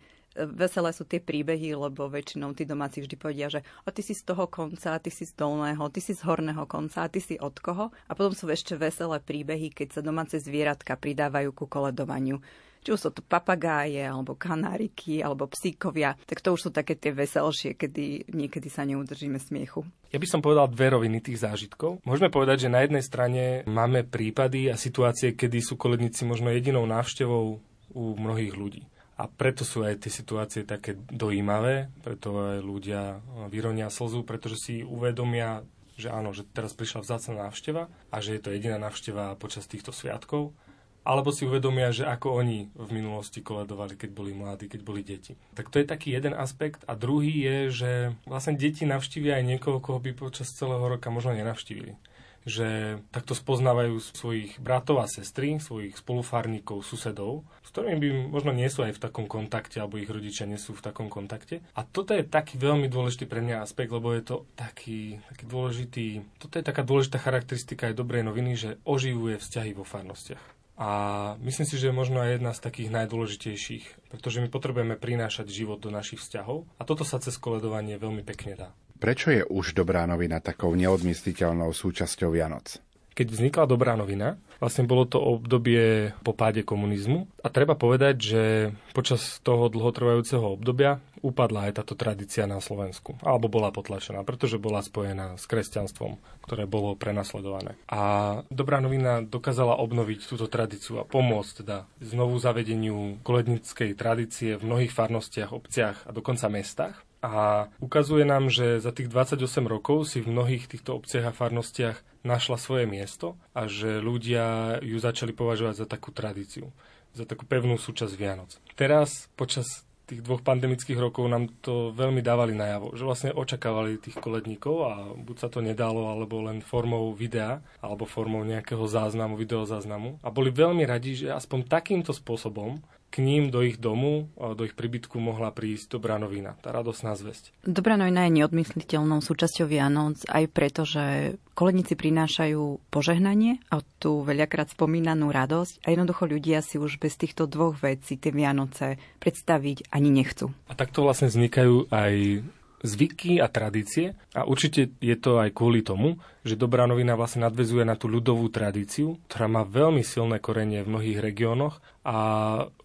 veselé sú tie príbehy, lebo väčšinou tí domáci vždy povedia, že a ty si z toho konca, ty si z dolného, ty si z horného konca, ty si od koho. A potom sú ešte veselé príbehy, keď sa domáce zvieratka pridávajú ku koledovaniu či už sú to papagáje, alebo kanáriky, alebo psíkovia, tak to už sú také tie veselšie, kedy niekedy sa neudržíme smiechu. Ja by som povedal dve roviny tých zážitkov. Môžeme povedať, že na jednej strane máme prípady a situácie, kedy sú koledníci možno jedinou návštevou u mnohých ľudí. A preto sú aj tie situácie také dojímavé, preto aj ľudia vyronia slzu, pretože si uvedomia, že áno, že teraz prišla vzácna návšteva a že je to jediná návšteva počas týchto sviatkov alebo si uvedomia, že ako oni v minulosti koledovali, keď boli mladí, keď boli deti. Tak to je taký jeden aspekt. A druhý je, že vlastne deti navštívia aj niekoho, koho by počas celého roka možno nenavštívili že takto spoznávajú svojich bratov a sestry, svojich spolufárnikov, susedov, s ktorými by možno nie sú aj v takom kontakte, alebo ich rodičia nie sú v takom kontakte. A toto je taký veľmi dôležitý pre mňa aspekt, lebo je to taký, taký dôležitý, toto je taká dôležitá charakteristika aj dobrej noviny, že oživuje vzťahy vo farnostiach. A myslím si, že je možno aj jedna z takých najdôležitejších, pretože my potrebujeme prinášať život do našich vzťahov a toto sa cez koledovanie veľmi pekne dá. Prečo je už dobrá novina takou neodmysliteľnou súčasťou Vianoc? Keď vznikla dobrá novina, vlastne bolo to obdobie po páde komunizmu a treba povedať, že počas toho dlhotrvajúceho obdobia upadla aj táto tradícia na Slovensku, alebo bola potlačená, pretože bola spojená s kresťanstvom, ktoré bolo prenasledované. A dobrá novina dokázala obnoviť túto tradíciu a pomôcť teda znovu zavedeniu kolednickej tradície v mnohých farnostiach, obciach a dokonca mestách a ukazuje nám, že za tých 28 rokov si v mnohých týchto obciach a farnostiach našla svoje miesto a že ľudia ju začali považovať za takú tradíciu, za takú pevnú súčasť Vianoc. Teraz, počas tých dvoch pandemických rokov nám to veľmi dávali najavo, že vlastne očakávali tých koledníkov a buď sa to nedalo, alebo len formou videa, alebo formou nejakého záznamu, videozáznamu. A boli veľmi radi, že aspoň takýmto spôsobom k ním do ich domu, do ich príbytku mohla prísť dobrá novina, tá radosná zväzť. Dobrá novina je neodmysliteľnou súčasťou Vianoc aj preto, že koledníci prinášajú požehnanie a tú veľakrát spomínanú radosť a jednoducho ľudia si už bez týchto dvoch vecí tie Vianoce predstaviť ani nechcú. A takto vlastne vznikajú aj zvyky a tradície. A určite je to aj kvôli tomu, že Dobrá novina vlastne nadvezuje na tú ľudovú tradíciu, ktorá má veľmi silné korenie v mnohých regiónoch. A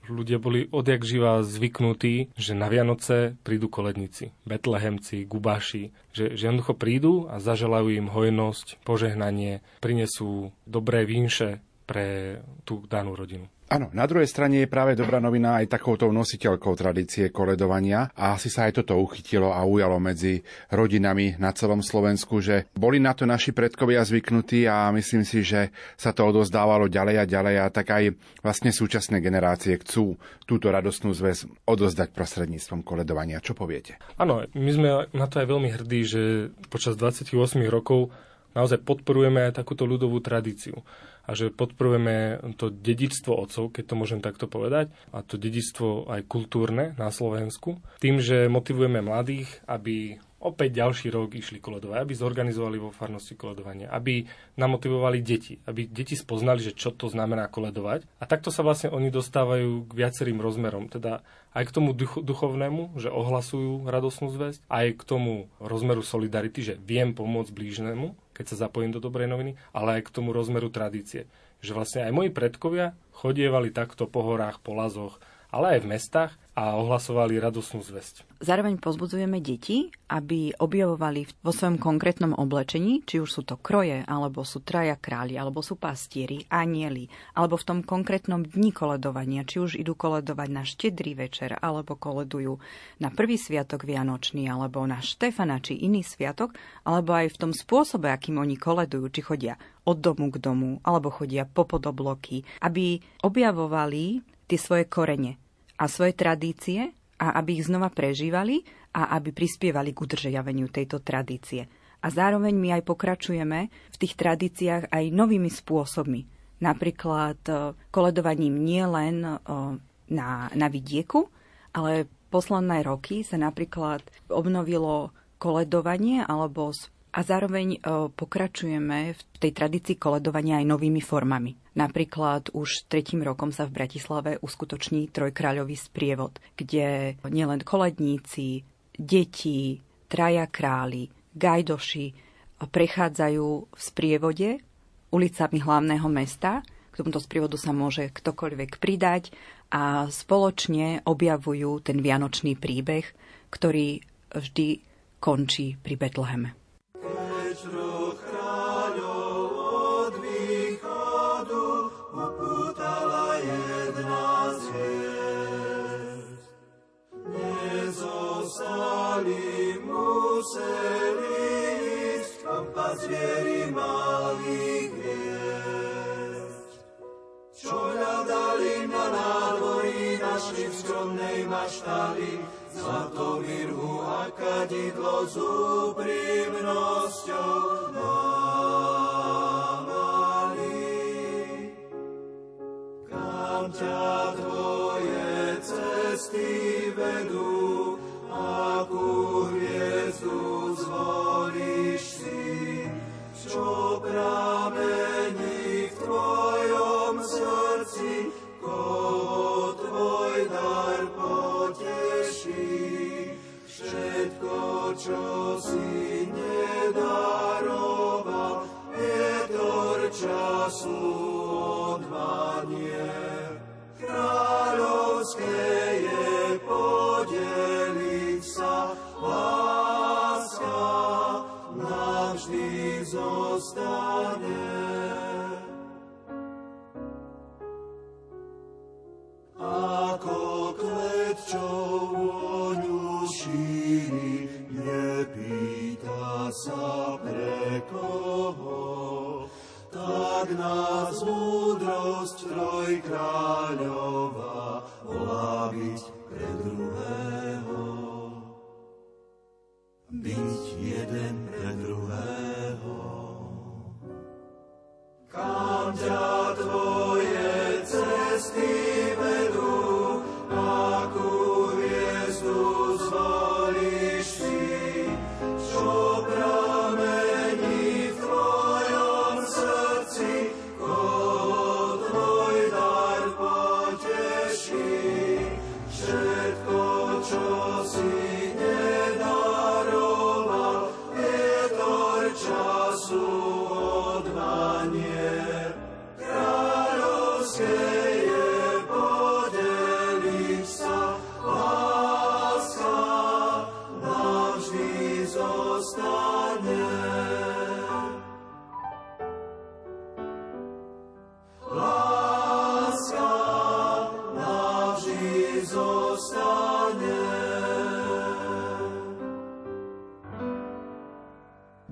ľudia boli odjak živa zvyknutí, že na Vianoce prídu koledníci, betlehemci, gubaši, že, že jednoducho prídu a zaželajú im hojnosť, požehnanie, prinesú dobré vínše pre tú danú rodinu. Áno, na druhej strane je práve dobrá novina aj takouto nositeľkou tradície koledovania a asi sa aj toto uchytilo a ujalo medzi rodinami na celom Slovensku, že boli na to naši predkovia zvyknutí a myslím si, že sa to odozdávalo ďalej a ďalej a tak aj vlastne súčasné generácie chcú túto radostnú zväz odozdať prostredníctvom koledovania. Čo poviete? Áno, my sme na to aj veľmi hrdí, že počas 28 rokov naozaj podporujeme aj takúto ľudovú tradíciu a že podporujeme to dedičstvo otcov, keď to môžem takto povedať, a to dedičstvo aj kultúrne na Slovensku, tým, že motivujeme mladých, aby opäť ďalší rok išli koledovať, aby zorganizovali vo farnosti koledovanie, aby namotivovali deti, aby deti spoznali, že čo to znamená koledovať. A takto sa vlastne oni dostávajú k viacerým rozmerom, teda aj k tomu duch- duchovnému, že ohlasujú radosnú zväzť, aj k tomu rozmeru solidarity, že viem pomôcť blížnemu, keď sa zapojím do dobrej noviny, ale aj k tomu rozmeru tradície. Že vlastne aj moji predkovia chodievali takto po horách, po lazoch, ale aj v mestách a ohlasovali radosnú zväzť. Zároveň pozbudzujeme deti, aby objavovali vo svojom konkrétnom oblečení, či už sú to kroje, alebo sú traja králi, alebo sú pastieri, anieli, alebo v tom konkrétnom dni koledovania, či už idú koledovať na štedrý večer, alebo koledujú na prvý sviatok Vianočný, alebo na Štefana, či iný sviatok, alebo aj v tom spôsobe, akým oni koledujú, či chodia od domu k domu, alebo chodia po podobloky, aby objavovali tie svoje korene a svoje tradície a aby ich znova prežívali a aby prispievali k udržiavaniu tejto tradície. A zároveň my aj pokračujeme v tých tradíciách aj novými spôsobmi. Napríklad e, koledovaním nie len e, na, na vidieku, ale posledné roky sa napríklad obnovilo koledovanie alebo a zároveň e, pokračujeme v tej tradícii koledovania aj novými formami. Napríklad už tretím rokom sa v Bratislave uskutoční trojkráľový sprievod, kde nielen koledníci, deti, traja králi, gajdoši prechádzajú v sprievode ulicami hlavného mesta. K tomuto sprievodu sa môže ktokoľvek pridať a spoločne objavujú ten vianočný príbeh, ktorý vždy končí pri Betleheme. Od východu upútala jedna zviesť. Nezostali, museli ísť, kam pas viery malých hviezd. Čo hľadali na nádvorí, našli v skromnej maštali, zlato mirhu a kadidlo s úprimnosťou. Námali. Kam ťa tvoje cesty vedú, akú hviezdu zvolíš si, čo pramení Všetko, čo si nedaroval, vietor času odvanie. Kráľovské je podeliť sa láska, navždy zostane. Ako kvet, čo vôňu šíri, nepýta sa pre koho, tak nás múdrosť trojkráľová volá byť pre druhého. Byť jeden pre druhého.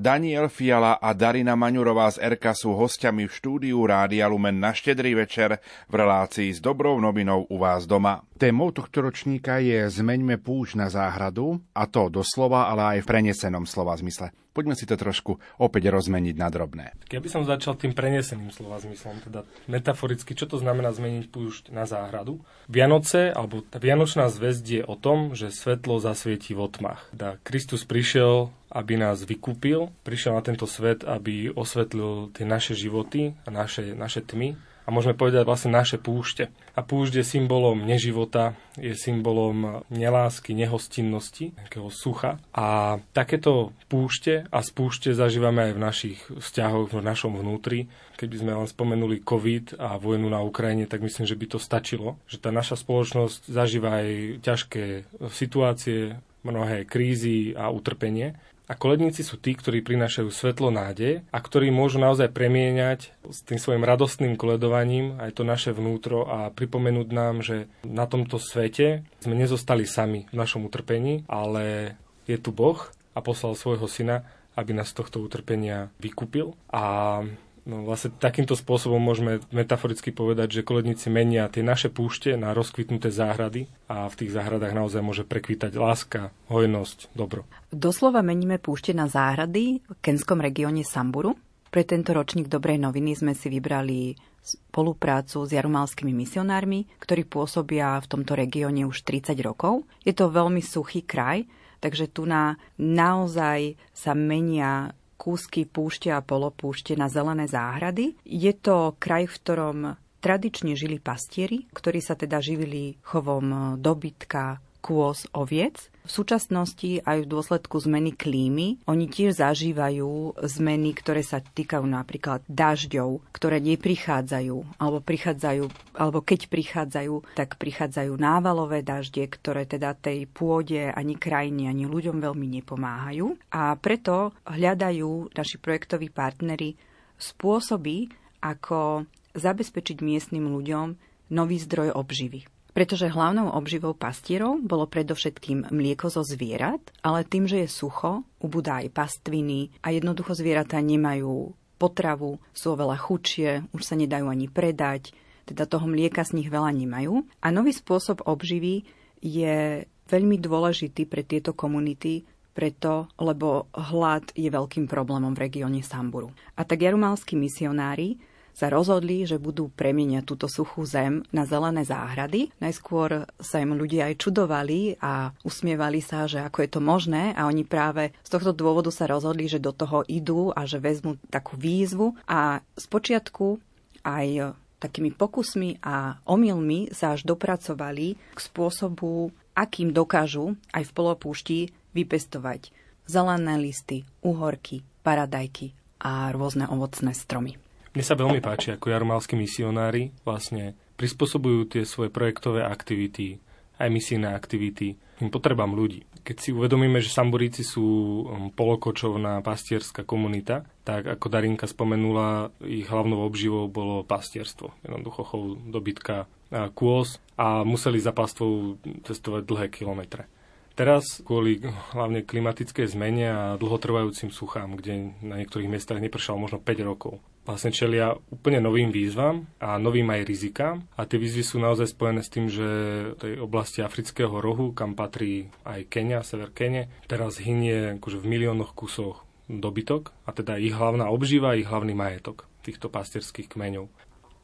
Daniel Fiala a Darina Maňurová z RK sú hostiami v štúdiu Rádia Lumen na štedrý večer v relácii s dobrou novinou u vás doma. Témou tohto ročníka je Zmeňme púšť na záhradu, a to doslova, ale aj v prenesenom slova zmysle. Poďme si to trošku opäť rozmeniť na drobné. Ja by som začal tým preneseným slova zmyslom, teda metaforicky, čo to znamená zmeniť púšť na záhradu. Vianoce, alebo tá vianočná zväzť je o tom, že svetlo zasvietí v otmach. Teda Kristus prišiel, aby nás vykúpil, prišiel na tento svet, aby osvetlil tie naše životy a naše, naše tmy a môžeme povedať vlastne naše púšte. A púšť je symbolom neživota, je symbolom nelásky, nehostinnosti, nejakého sucha. A takéto púšte a spúšte zažívame aj v našich vzťahoch, v našom vnútri. Keby sme len spomenuli COVID a vojnu na Ukrajine, tak myslím, že by to stačilo. Že tá naša spoločnosť zažíva aj ťažké situácie, mnohé krízy a utrpenie. A koledníci sú tí, ktorí prinášajú svetlo nádej a ktorí môžu naozaj premieňať s tým svojim radostným koledovaním aj to naše vnútro a pripomenúť nám, že na tomto svete sme nezostali sami v našom utrpení, ale je tu Boh a poslal svojho syna, aby nás z tohto utrpenia vykúpil. A No vlastne takýmto spôsobom môžeme metaforicky povedať, že koledníci menia tie naše púšte na rozkvitnuté záhrady a v tých záhradách naozaj môže prekvítať láska, hojnosť, dobro. Doslova meníme púšte na záhrady v kenskom regióne Samburu. Pre tento ročník Dobrej noviny sme si vybrali spoluprácu s jarumalskými misionármi, ktorí pôsobia v tomto regióne už 30 rokov. Je to veľmi suchý kraj, takže tu na naozaj sa menia kúsky púšte a polopúšte na zelené záhrady. Je to kraj, v ktorom tradične žili pastieri, ktorí sa teda živili chovom dobytka, kôz, oviec. V súčasnosti aj v dôsledku zmeny klímy oni tiež zažívajú zmeny, ktoré sa týkajú napríklad dažďov, ktoré neprichádzajú, alebo prichádzajú, alebo keď prichádzajú, tak prichádzajú návalové dažde, ktoré teda tej pôde ani krajine, ani ľuďom veľmi nepomáhajú. A preto hľadajú naši projektoví partnery spôsoby, ako zabezpečiť miestnym ľuďom nový zdroj obživy pretože hlavnou obživou pastierov bolo predovšetkým mlieko zo zvierat, ale tým, že je sucho, ubudá aj pastviny a jednoducho zvieratá nemajú potravu, sú oveľa chudšie, už sa nedajú ani predať, teda toho mlieka z nich veľa nemajú. A nový spôsob obživy je veľmi dôležitý pre tieto komunity, preto, lebo hlad je veľkým problémom v regióne Samburu. A tak jarumalskí misionári sa rozhodli, že budú premieňať túto suchú zem na zelené záhrady. Najskôr sa im ľudia aj čudovali a usmievali sa, že ako je to možné a oni práve z tohto dôvodu sa rozhodli, že do toho idú a že vezmú takú výzvu a spočiatku aj takými pokusmi a omylmi sa až dopracovali k spôsobu, akým dokážu aj v polopúšti vypestovať zelené listy, uhorky, paradajky a rôzne ovocné stromy. Mne sa veľmi páči, ako jaromalskí misionári vlastne prispôsobujú tie svoje projektové aktivity, aj misijné aktivity potrebám ľudí. Keď si uvedomíme, že Samburíci sú um, polokočovná pastierská komunita, tak ako Darinka spomenula, ich hlavnou obživou bolo pastierstvo. Jednoducho chov dobytka kôz a museli za pastvou cestovať dlhé kilometre. Teraz kvôli hlavne klimatickej zmene a dlhotrvajúcim suchám, kde na niektorých miestach nepršalo možno 5 rokov, vlastne čelia úplne novým výzvam a novým aj rizikám. A tie výzvy sú naozaj spojené s tým, že v tej oblasti afrického rohu, kam patrí aj Kenia, sever Kene, teraz hynie akože v miliónoch kusoch dobytok a teda ich hlavná obživa, ich hlavný majetok týchto pastierských kmeňov.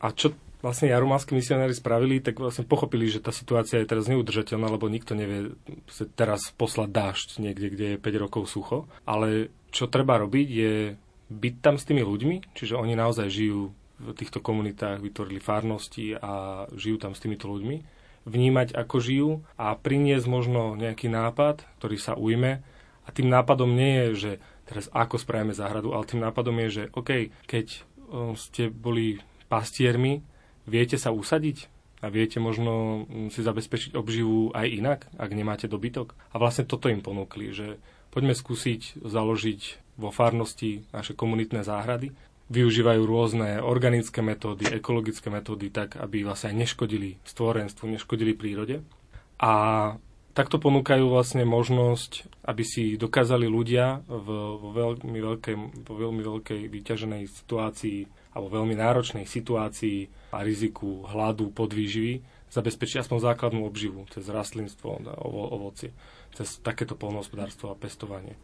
A čo vlastne jarumalskí misionári spravili, tak vlastne pochopili, že tá situácia je teraz neudržateľná, lebo nikto nevie teraz poslať dážď niekde, kde je 5 rokov sucho. Ale čo treba robiť je byť tam s tými ľuďmi, čiže oni naozaj žijú v týchto komunitách, vytvorili farnosti a žijú tam s týmito ľuďmi, vnímať, ako žijú a priniesť možno nejaký nápad, ktorý sa ujme. A tým nápadom nie je, že teraz ako spravíme záhradu, ale tým nápadom je, že OK, keď ste boli pastiermi, viete sa usadiť a viete možno mm, si zabezpečiť obživu aj inak, ak nemáte dobytok. A vlastne toto im ponúkli, že poďme skúsiť založiť vo farnosti naše komunitné záhrady. Využívajú rôzne organické metódy, ekologické metódy tak, aby vlastne neškodili stvorenstvu, neškodili prírode. A takto ponúkajú vlastne možnosť, aby si dokázali ľudia vo veľmi veľkej, vo veľmi veľkej vyťaženej situácii alebo veľmi náročnej situácii a riziku hladu, podvýživy, zabezpečiť aspoň základnú obživu cez rastlinstvo, ovo, ovocie, cez takéto polnohospodárstvo a pestovanie.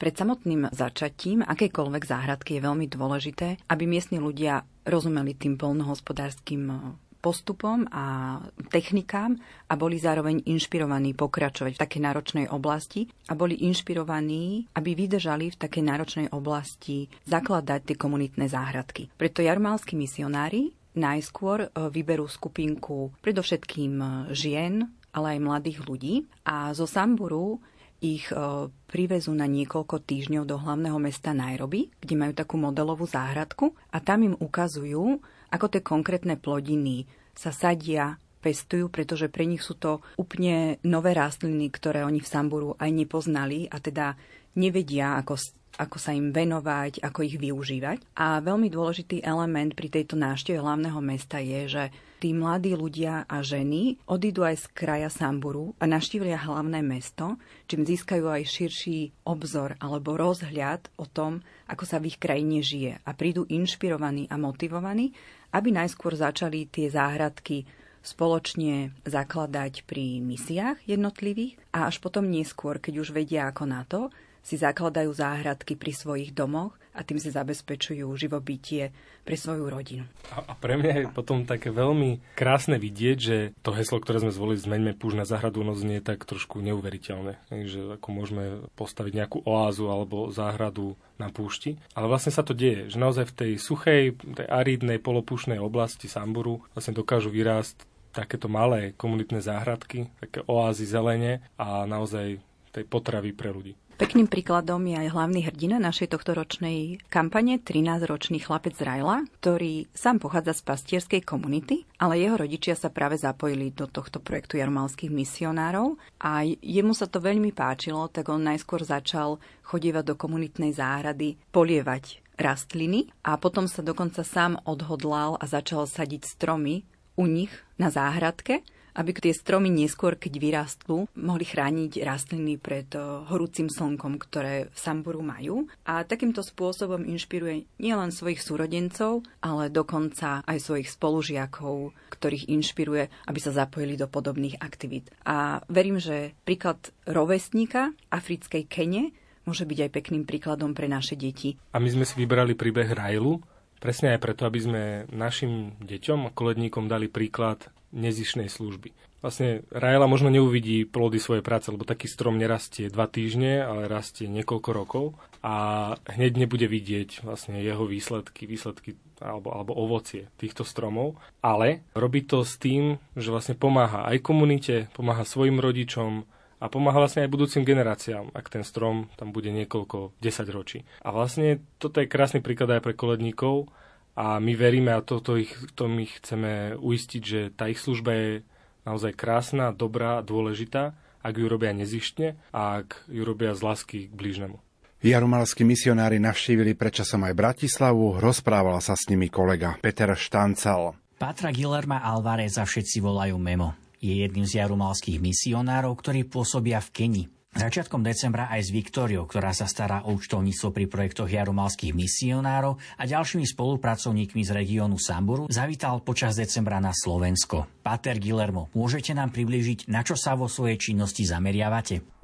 Pred samotným začatím akejkoľvek záhradky je veľmi dôležité, aby miestni ľudia rozumeli tým polnohospodárským postupom a technikám a boli zároveň inšpirovaní pokračovať v takej náročnej oblasti a boli inšpirovaní, aby vydržali v takej náročnej oblasti zakladať tie komunitné záhradky. Preto jarmalskí misionári najskôr e, vyberú skupinku predovšetkým e, žien, ale aj mladých ľudí a zo Samburu ich e, privezú na niekoľko týždňov do hlavného mesta Nairobi, kde majú takú modelovú záhradku a tam im ukazujú, ako tie konkrétne plodiny sa sadia, pestujú, pretože pre nich sú to úplne nové rastliny, ktoré oni v Samburu aj nepoznali a teda nevedia, ako, ako sa im venovať, ako ich využívať. A veľmi dôležitý element pri tejto návšteve hlavného mesta je, že tí mladí ľudia a ženy odídu aj z kraja Samburu a naštívia hlavné mesto, čím získajú aj širší obzor alebo rozhľad o tom, ako sa v ich krajine žije. A prídu inšpirovaní a motivovaní aby najskôr začali tie záhradky spoločne zakladať pri misiách jednotlivých a až potom neskôr, keď už vedia ako na to, si zakladajú záhradky pri svojich domoch a tým si zabezpečujú živobytie pre svoju rodinu. A, a pre mňa je potom také veľmi krásne vidieť, že to heslo, ktoré sme zvolili, zmeňme púž na záhradu, no znie tak trošku neuveriteľné. Že ako môžeme postaviť nejakú oázu alebo záhradu na púšti. Ale vlastne sa to deje, že naozaj v tej suchej, tej arídnej polopúšnej oblasti Samburu vlastne dokážu vyrásť takéto malé komunitné záhradky, také oázy zelene a naozaj tej potravy pre ľudí. Pekným príkladom je aj hlavný hrdina našej tohtoročnej kampane, 13-ročný chlapec Rajla, ktorý sám pochádza z pastierskej komunity, ale jeho rodičia sa práve zapojili do tohto projektu jarmalských misionárov a jemu sa to veľmi páčilo, tak on najskôr začal chodievať do komunitnej záhrady, polievať rastliny a potom sa dokonca sám odhodlal a začal sadiť stromy u nich na záhradke aby tie stromy neskôr, keď vyrastú, mohli chrániť rastliny pred eh, horúcim slnkom, ktoré v Samburu majú. A takýmto spôsobom inšpiruje nielen svojich súrodencov, ale dokonca aj svojich spolužiakov, ktorých inšpiruje, aby sa zapojili do podobných aktivít. A verím, že príklad rovesníka africkej Kene môže byť aj pekným príkladom pre naše deti. A my sme si vybrali príbeh Rajlu, presne aj preto, aby sme našim deťom a koledníkom dali príklad nezišnej služby. Vlastne Rajla možno neuvidí plody svojej práce, lebo taký strom nerastie dva týždne, ale rastie niekoľko rokov a hneď nebude vidieť vlastne jeho výsledky, výsledky alebo, alebo ovocie týchto stromov, ale robí to s tým, že vlastne pomáha aj komunite, pomáha svojim rodičom, a pomáha vlastne aj budúcim generáciám, ak ten strom tam bude niekoľko 10 ročí. A vlastne toto je krásny príklad aj pre koledníkov, a my veríme a toto ich, to my chceme uistiť, že tá ich služba je naozaj krásna, dobrá, dôležitá, ak ju robia nezištne a ak ju robia z lásky k blížnemu. Jarumalskí misionári navštívili predčasom aj Bratislavu, rozprával sa s nimi kolega Peter Štancal. Patra Gilerma Alvareza všetci volajú Memo. Je jedným z jarumalských misionárov, ktorí pôsobia v Keni. Začiatkom decembra aj s Viktóriou, ktorá sa stará o účtovníctvo pri projektoch jarumalských misionárov a ďalšími spolupracovníkmi z regiónu Samburu, zavítal počas decembra na Slovensko. Pater Guillermo, môžete nám priblížiť, na čo sa vo svojej činnosti zameriavate?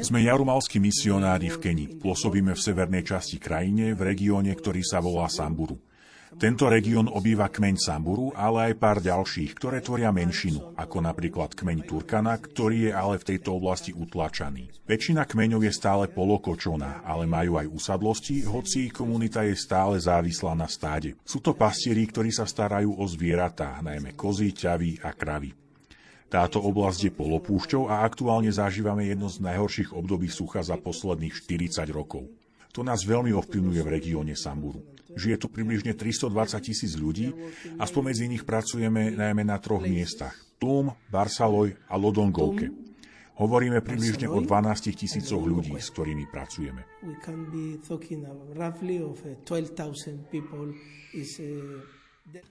Sme jarumalskí misionári v Keni. Pôsobíme v severnej časti krajine, v regióne, ktorý sa volá Samburu. Tento región obýva kmeň Samburu, ale aj pár ďalších, ktoré tvoria menšinu, ako napríklad kmeň Turkana, ktorý je ale v tejto oblasti utlačaný. Väčšina kmeňov je stále polokočoná, ale majú aj usadlosti, hoci ich komunita je stále závislá na stáde. Sú to pastieri, ktorí sa starajú o zvieratá, najmä kozy, ťavy a kravy. Táto oblasť je polopúšťou a aktuálne zažívame jedno z najhorších období sucha za posledných 40 rokov. To nás veľmi ovplyvňuje v regióne Samburu. Žije tu približne 320 tisíc ľudí a spomedzi nich pracujeme najmä na troch miestach. Tum, Barsaloj a Lodongovke. Hovoríme približne o 12 tisícoch ľudí, s ktorými pracujeme.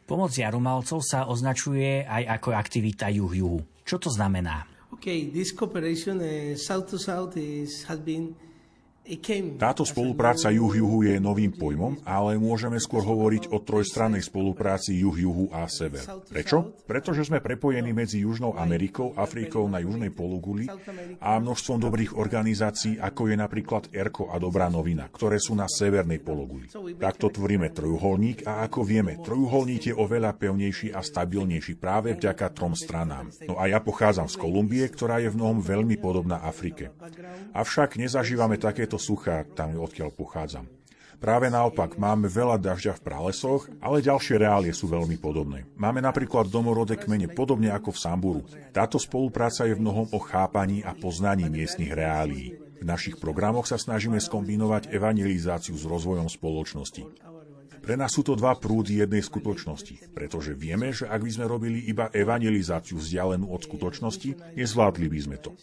Pomoc Jarumalcov sa označuje aj ako aktivita juh-juhu. Čo to znamená? Okay, this cooperation uh, south to south is, has been táto spolupráca juh-juhu je novým pojmom, ale môžeme skôr hovoriť o trojstrannej spolupráci juh-juhu a sever. Prečo? Pretože sme prepojení medzi Južnou Amerikou, Afrikou na južnej pologuli a množstvom dobrých organizácií, ako je napríklad ERKO a Dobrá novina, ktoré sú na severnej pologuli. Takto tvoríme trojuholník a ako vieme, trojuholník je oveľa pevnejší a stabilnejší práve vďaka trom stranám. No a ja pochádzam z Kolumbie, ktorá je v mnohom veľmi podobná Afrike. Avšak nezažívame takéto to suchá tam, odkiaľ pochádzam. Práve naopak, máme veľa dažďa v pralesoch, ale ďalšie reálie sú veľmi podobné. Máme napríklad domorodé kmene podobne ako v Samburu. Táto spolupráca je v mnohom o chápaní a poznaní miestnych reálií. V našich programoch sa snažíme skombinovať evangelizáciu s rozvojom spoločnosti. Pre nás sú to dva prúdy jednej skutočnosti, pretože vieme, že ak by sme robili iba evangelizáciu vzdialenú od skutočnosti, nezvládli by sme to.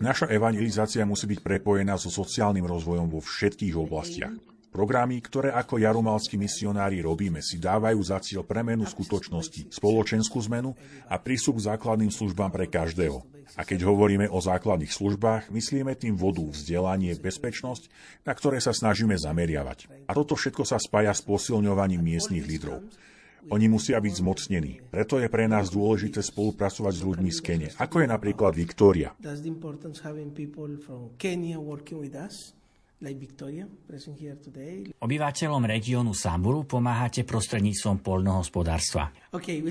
Naša evangelizácia musí byť prepojená so sociálnym rozvojom vo všetkých oblastiach. Programy, ktoré ako jarumalskí misionári robíme, si dávajú za cieľ premenu skutočnosti, spoločenskú zmenu a prístup k základným službám pre každého. A keď hovoríme o základných službách, myslíme tým vodu, vzdelanie, bezpečnosť, na ktoré sa snažíme zameriavať. A toto všetko sa spája s posilňovaním miestnych lídrov. Oni musia byť zmocnení. Preto je pre nás dôležité spolupracovať s ľuďmi z Kene, ako je napríklad Viktória. Obyvateľom regiónu Samburu pomáhate prostredníctvom poľnohospodárstva. Okay,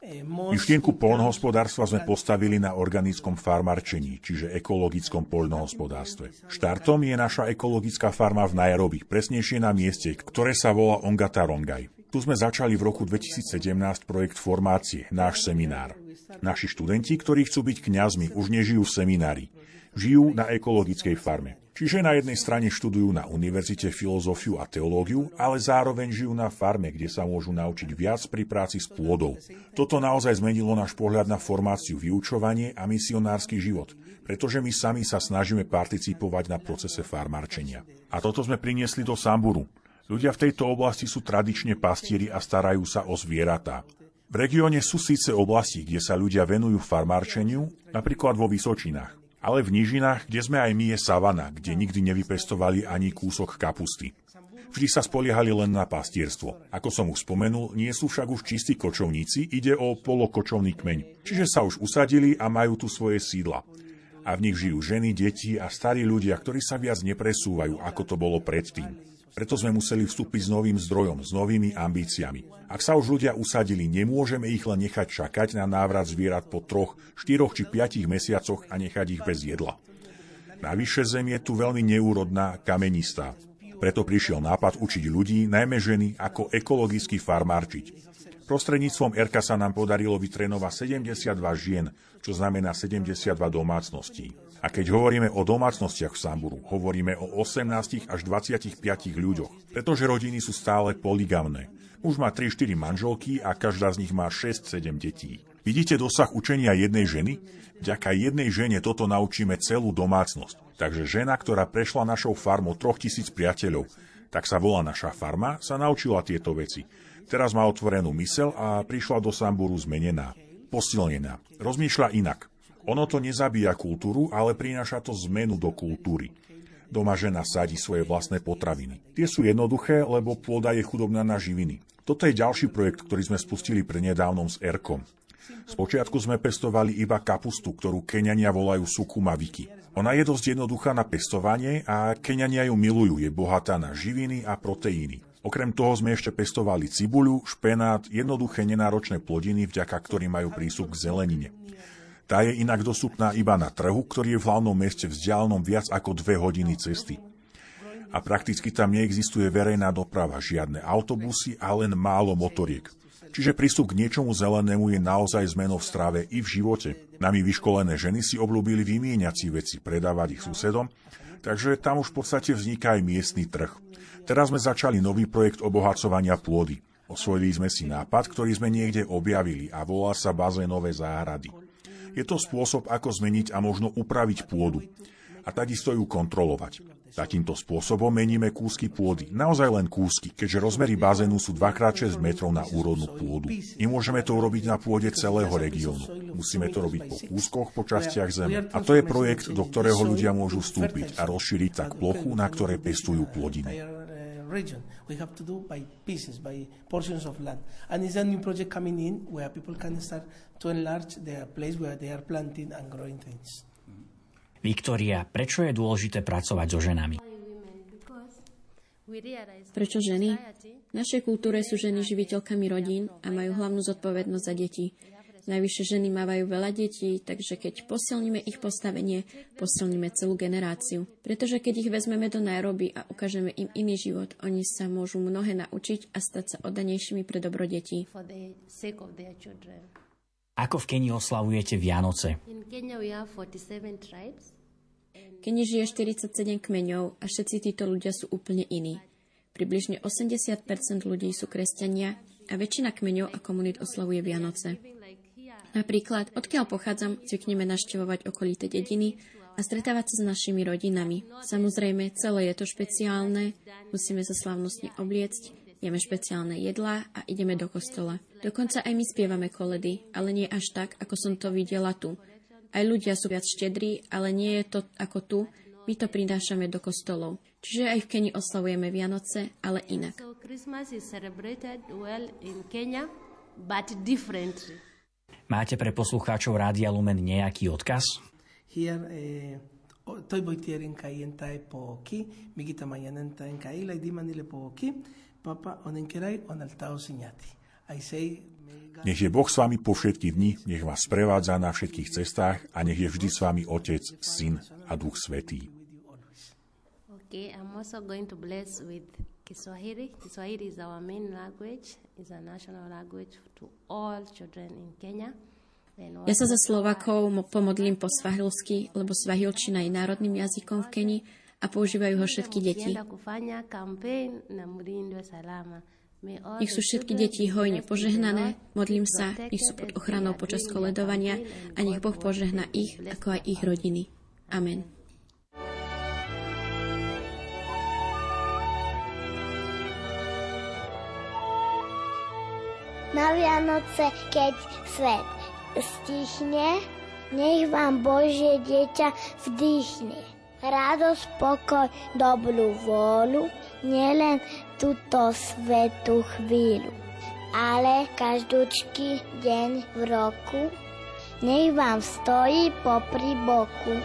Myšlienku polnohospodárstva sme postavili na organickom farmarčení, čiže ekologickom poľnohospodárstve. Štartom je naša ekologická farma v Nairobi, presnejšie na mieste, ktoré sa volá Ongata-Rongai. Tu sme začali v roku 2017 projekt formácie, náš seminár. Naši študenti, ktorí chcú byť kňazmi, už nežijú v seminári. Žijú na ekologickej farme. Čiže na jednej strane študujú na univerzite filozofiu a teológiu, ale zároveň žijú na farme, kde sa môžu naučiť viac pri práci s pôdou. Toto naozaj zmenilo náš pohľad na formáciu, vyučovanie a misionársky život, pretože my sami sa snažíme participovať na procese farmárčenia. A toto sme priniesli do Samburu. Ľudia v tejto oblasti sú tradične pastieri a starajú sa o zvieratá. V regióne sú síce oblasti, kde sa ľudia venujú farmárčeniu, napríklad vo Vysočinách. Ale v nížinách, kde sme aj my, je savana, kde nikdy nevypestovali ani kúsok kapusty. Vždy sa spoliehali len na pastierstvo. Ako som už spomenul, nie sú však už čistí kočovníci, ide o polokočovný kmeň. Čiže sa už usadili a majú tu svoje sídla. A v nich žijú ženy, deti a starí ľudia, ktorí sa viac nepresúvajú, ako to bolo predtým. Preto sme museli vstúpiť s novým zdrojom, s novými ambíciami. Ak sa už ľudia usadili, nemôžeme ich len nechať čakať na návrat zvierat po troch, štyroch či piatich mesiacoch a nechať ich bez jedla. Navyše zem je tu veľmi neúrodná, kamenistá. Preto prišiel nápad učiť ľudí, najmä ženy, ako ekologicky farmárčiť. Prostredníctvom RK sa nám podarilo vytrénovať 72 žien, čo znamená 72 domácností. A keď hovoríme o domácnostiach v Samburu, hovoríme o 18 až 25 ľuďoch, pretože rodiny sú stále poligamné. Už má 3-4 manželky a každá z nich má 6-7 detí. Vidíte dosah učenia jednej ženy? Vďaka jednej žene toto naučíme celú domácnosť. Takže žena, ktorá prešla našou farmou 3000 priateľov, tak sa volá naša farma, sa naučila tieto veci. Teraz má otvorenú mysel a prišla do Samburu zmenená, posilnená. Rozmýšľa inak. Ono to nezabíja kultúru, ale prináša to zmenu do kultúry. Doma žena sadí svoje vlastné potraviny. Tie sú jednoduché, lebo pôda je chudobná na živiny. Toto je ďalší projekt, ktorý sme spustili nedávnom s Erkom. Spočiatku sme pestovali iba kapustu, ktorú Keňania volajú sukumaviki. Ona je dosť jednoduchá na pestovanie a Keňania ju milujú, je bohatá na živiny a proteíny. Okrem toho sme ešte pestovali cibuľu, špenát, jednoduché nenáročné plodiny, vďaka ktorým majú prístup k zelenine. Tá je inak dostupná iba na trhu, ktorý je v hlavnom meste vzdialenom viac ako dve hodiny cesty. A prakticky tam neexistuje verejná doprava, žiadne autobusy a len málo motoriek. Čiže prístup k niečomu zelenému je naozaj zmenou v strave i v živote. Nami vyškolené ženy si oblúbili vymieňať si veci, predávať ich susedom, takže tam už v podstate vzniká aj miestny trh. Teraz sme začali nový projekt obohacovania pôdy. Osvojili sme si nápad, ktorý sme niekde objavili a volá sa bazénové záhrady. Je to spôsob, ako zmeniť a možno upraviť pôdu a takisto ju kontrolovať. Takýmto spôsobom meníme kúsky pôdy, naozaj len kúsky, keďže rozmery bazénu sú 2x6 metrov na úrodnú pôdu. Nemôžeme to urobiť na pôde celého regiónu. Musíme to robiť po kúskoch, po častiach zeme. A to je projekt, do ktorého ľudia môžu vstúpiť a rozšíriť tak plochu, na ktorej pestujú plodiny region. We have to do by pieces, by portions of land. And it's a new project coming in where people can start to enlarge their place where they are planting and growing things. Viktoria, prečo je dôležité pracovať so ženami? Prečo ženy? V našej kultúre sú ženy živiteľkami rodín a majú hlavnú zodpovednosť za deti. Najvyššie ženy mávajú veľa detí, takže keď posilníme ich postavenie, posilníme celú generáciu. Pretože keď ich vezmeme do Nairobi a ukážeme im iný život, oni sa môžu mnohé naučiť a stať sa oddanejšími pre dobro detí. Ako v Kenii oslavujete Vianoce? Keni žije 47 kmeňov a všetci títo ľudia sú úplne iní. Približne 80% ľudí sú kresťania a väčšina kmeňov a komunít oslavuje Vianoce. Napríklad, odkiaľ pochádzam, zvykneme naštevovať okolité dediny a stretávať sa s našimi rodinami. Samozrejme, celé je to špeciálne, musíme sa slavnostne obliecť, jeme špeciálne jedlá a ideme do kostola. Dokonca aj my spievame koledy, ale nie až tak, ako som to videla tu. Aj ľudia sú viac štedrí, ale nie je to ako tu, my to prinášame do kostolov. Čiže aj v Keni oslavujeme Vianoce, ale inak. In. Máte pre poslucháčov Rádia Lumen nejaký odkaz? Here, eh, toi boitierin kaientai poki, migita mayanenta en kaila, di manile poki, papa onenkerai nech je Boh s vami po všetky dni, nech vás sprevádza na všetkých cestách a nech je vždy s vami Otec, Syn a Duch Svetý. Okay, I'm also going to bless with Kiswahili. Kiswahili is our main language, is a national language to all children in Kenya. Ja sa za Slovakov pomodlím po svahilsky, lebo svahilčina je národným jazykom v Keni a používajú ho všetky deti. Nech sú všetky deti hojne požehnané, modlím sa, nech sú pod ochranou počas koledovania a nech Boh požehna ich, ako aj ich rodiny. Amen. Na Vianoce, keď svet stichne, nech vám Božie dieťa vdýchne. Radosť, pokoj, dobrú vôľu, nielen túto svetú chvíľu, ale každúčky deň v roku, nech vám stojí popri boku.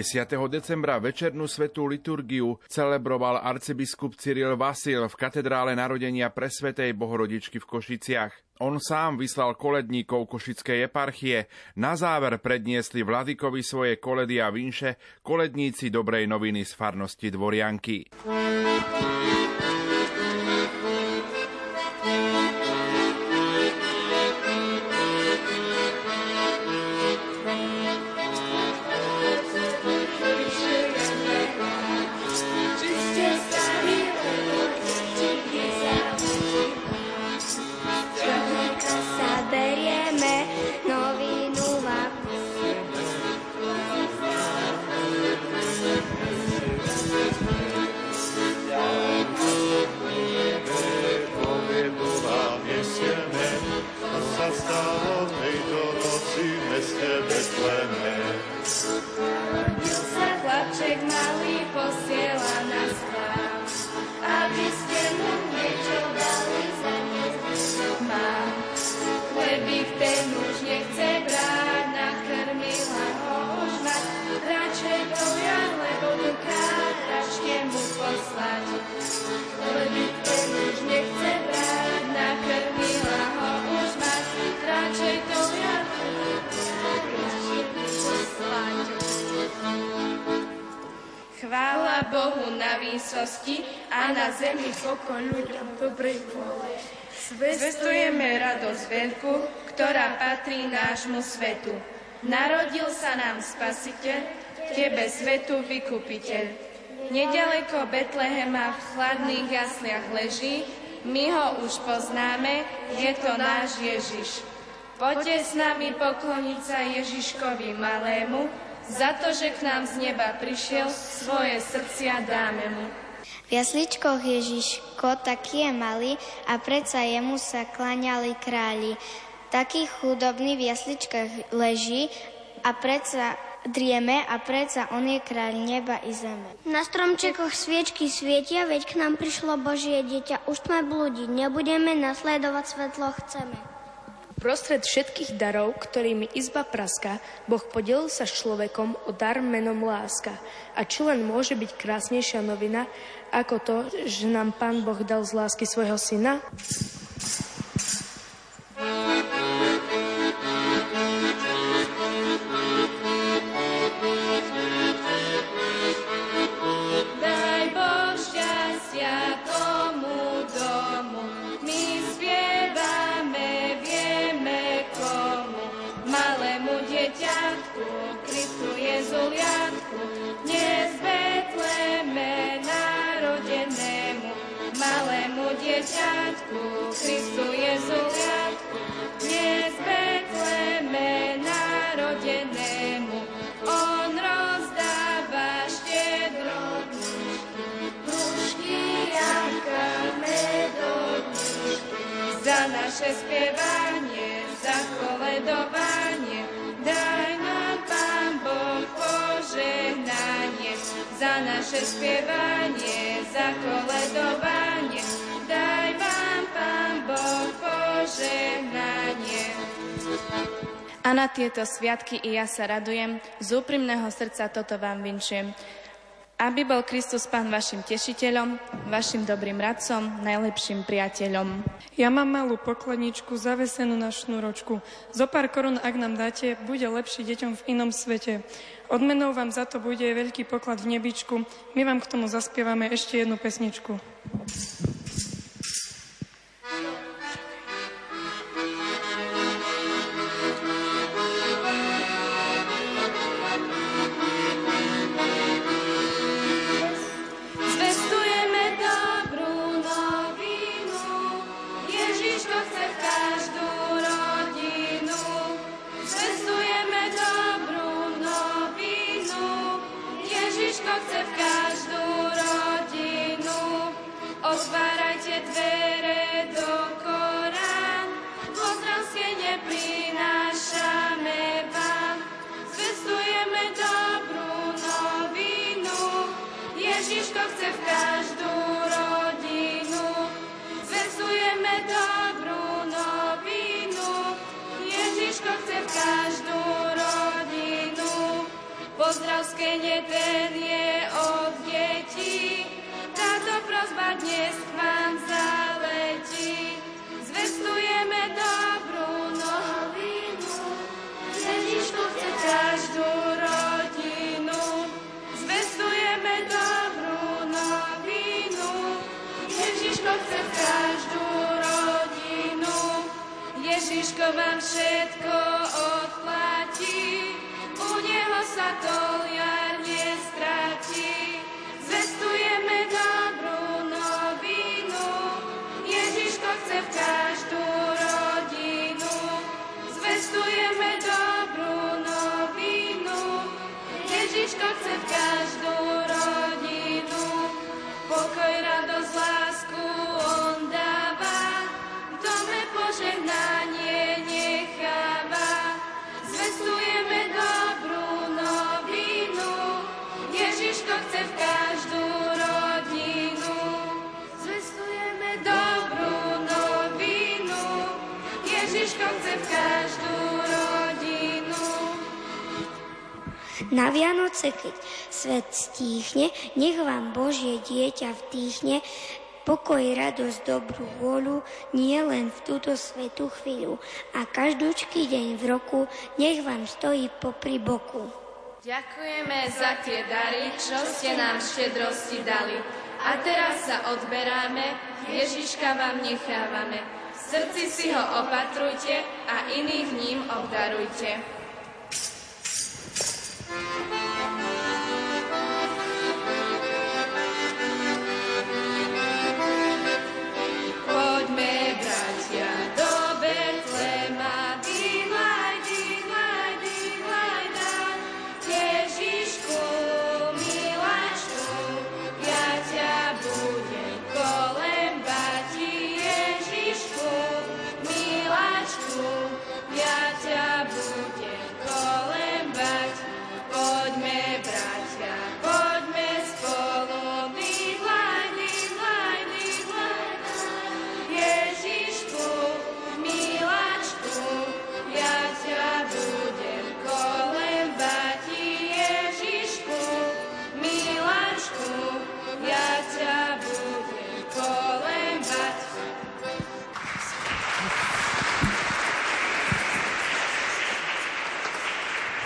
10. decembra večernú svetú liturgiu celebroval arcibiskup Cyril Vasil v katedrále narodenia presvetej Bohorodičky v Košiciach. On sám vyslal koledníkov Košickej eparchie. Na záver predniesli Vladikovi svoje koledy a vinše koledníci dobrej noviny z farnosti Dvorianky. Vykupiteľ. Nedaleko Betlehema v chladných jasliach leží, my ho už poznáme, je to náš Ježiš. Poďte s nami pokloniť sa Ježiškovi malému, za to, že k nám z neba prišiel, svoje srdcia dáme mu. V jasličkoch Ježiško taký je malý a predsa jemu sa klaňali králi. Taký chudobný v jasličkách leží a predsa drieme a predsa on je kráľ neba i zeme. Na stromčekoch sviečky svietia, veď k nám prišlo Božie dieťa. Už sme blúdiť, nebudeme nasledovať svetlo, chceme. Prostred všetkých darov, ktorými izba praska, Boh podelil sa s človekom o dar menom láska. A či len môže byť krásnejšia novina, ako to, že nám Pán Boh dal z lásky svojho syna? dieťatku, Kristu naše spievanie, za koledovanie, daj nám Pán Boh požehnanie. Za naše spievanie, za koledovanie, daj vám, Pán Boh, požehnanie. A na tieto sviatky i ja sa radujem, z úprimného srdca toto vám vinčujem. Aby bol Kristus Pán vašim tešiteľom, vašim dobrým radcom, najlepším priateľom. Ja mám malú pokladničku zavesenú na šnúročku. Zo pár korun, ak nám dáte, bude lepší deťom v inom svete. Odmenou vám za to bude veľký poklad v nebičku. My vám k tomu zaspievame ešte jednu pesničku. Thank you. Skene, ten je od detí. Táto prozba dnes k vám zaletí. Zvestujeme dobrú novinu. Ježiško chce každú rodinu. Zvestujeme dobrú novinu. Ježiško chce každú rodinu. Ježiško vám všetko odplatí. U neho Na Vianoce, keď svet stíchne, nech vám Božie dieťa vtýchne pokoj, radosť, dobrú vôľu, nie len v túto svetú chvíľu. A každúčky deň v roku nech vám stojí popri boku. Ďakujeme za tie dary, čo ste nám štedrosti dali. A teraz sa odberáme, Ježiška vám nechávame. V srdci si ho opatrujte a iných ním obdarujte. Poďme,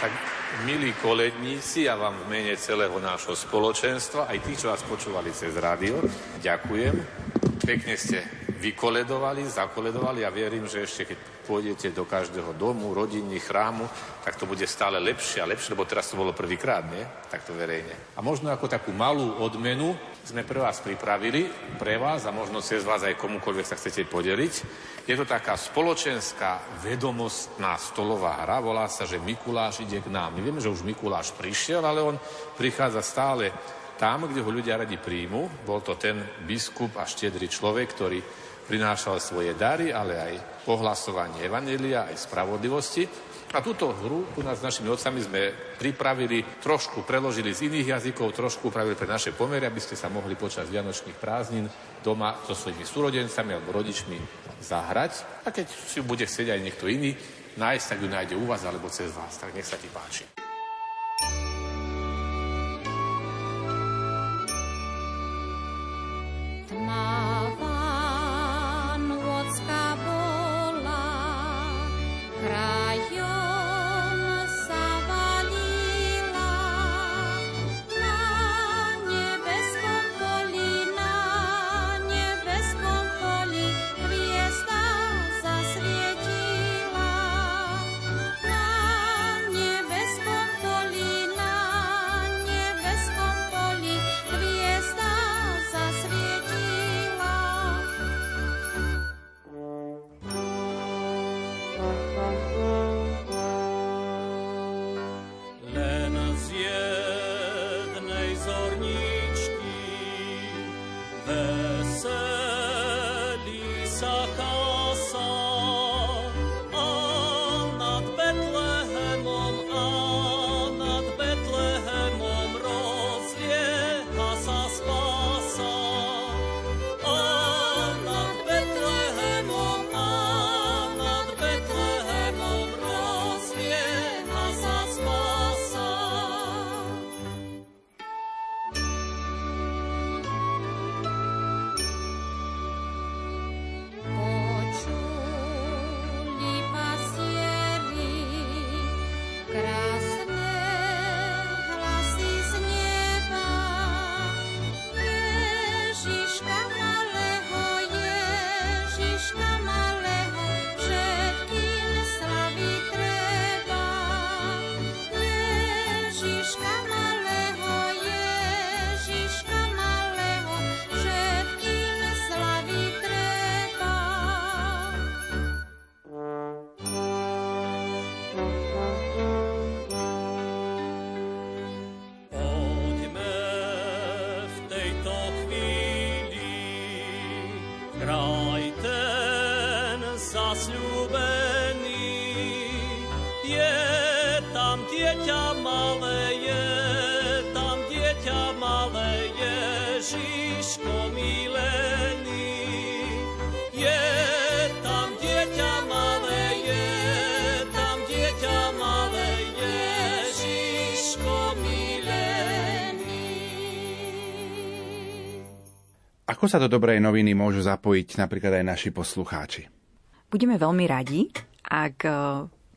Tak, milí koledníci, ja vám v mene celého nášho spoločenstva, aj tí, čo vás počúvali cez rádio, ďakujem. Pekne ste vykoledovali, zakoledovali a verím, že ešte keď pôjdete do každého domu, rodiny, chrámu, tak to bude stále lepšie a lepšie, lebo teraz to bolo prvýkrát, nie? Takto verejne. A možno ako takú malú odmenu sme pre vás pripravili, pre vás a možno cez vás aj komukoľvek sa chcete podeliť. Je to taká spoločenská vedomostná stolová hra, volá sa, že Mikuláš ide k nám. My vieme, že už Mikuláš prišiel, ale on prichádza stále tam, kde ho ľudia radi príjmu. Bol to ten biskup a štedrý človek, ktorý prinášal svoje dary, ale aj pohlasovanie Evanelia, aj spravodlivosti. A túto hru tu nás s našimi otcami sme pripravili, trošku preložili z iných jazykov, trošku upravili pre naše pomery, aby ste sa mohli počas vianočných prázdnin doma so svojimi súrodencami alebo rodičmi zahrať. A keď si bude chcieť aj niekto iný nájsť, tak ju nájde u vás alebo cez vás. Tak nech sa ti páči. now. Ako sa do dobrej noviny môžu zapojiť napríklad aj naši poslucháči? Budeme veľmi radi, ak e,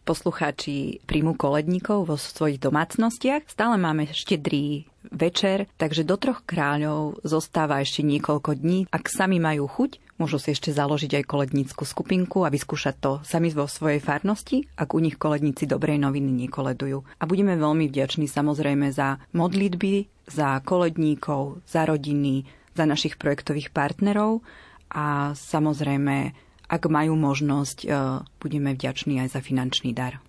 poslucháči príjmu koledníkov vo svojich domácnostiach. Stále máme štedrý večer, takže do troch kráľov zostáva ešte niekoľko dní. Ak sami majú chuť, môžu si ešte založiť aj kolednícku skupinku a vyskúšať to sami vo svojej farnosti, ak u nich koledníci dobrej noviny nekoledujú. A budeme veľmi vďační samozrejme za modlitby, za koledníkov, za rodiny, za našich projektových partnerov a samozrejme ak majú možnosť, e, budeme vďační aj za finančný dar.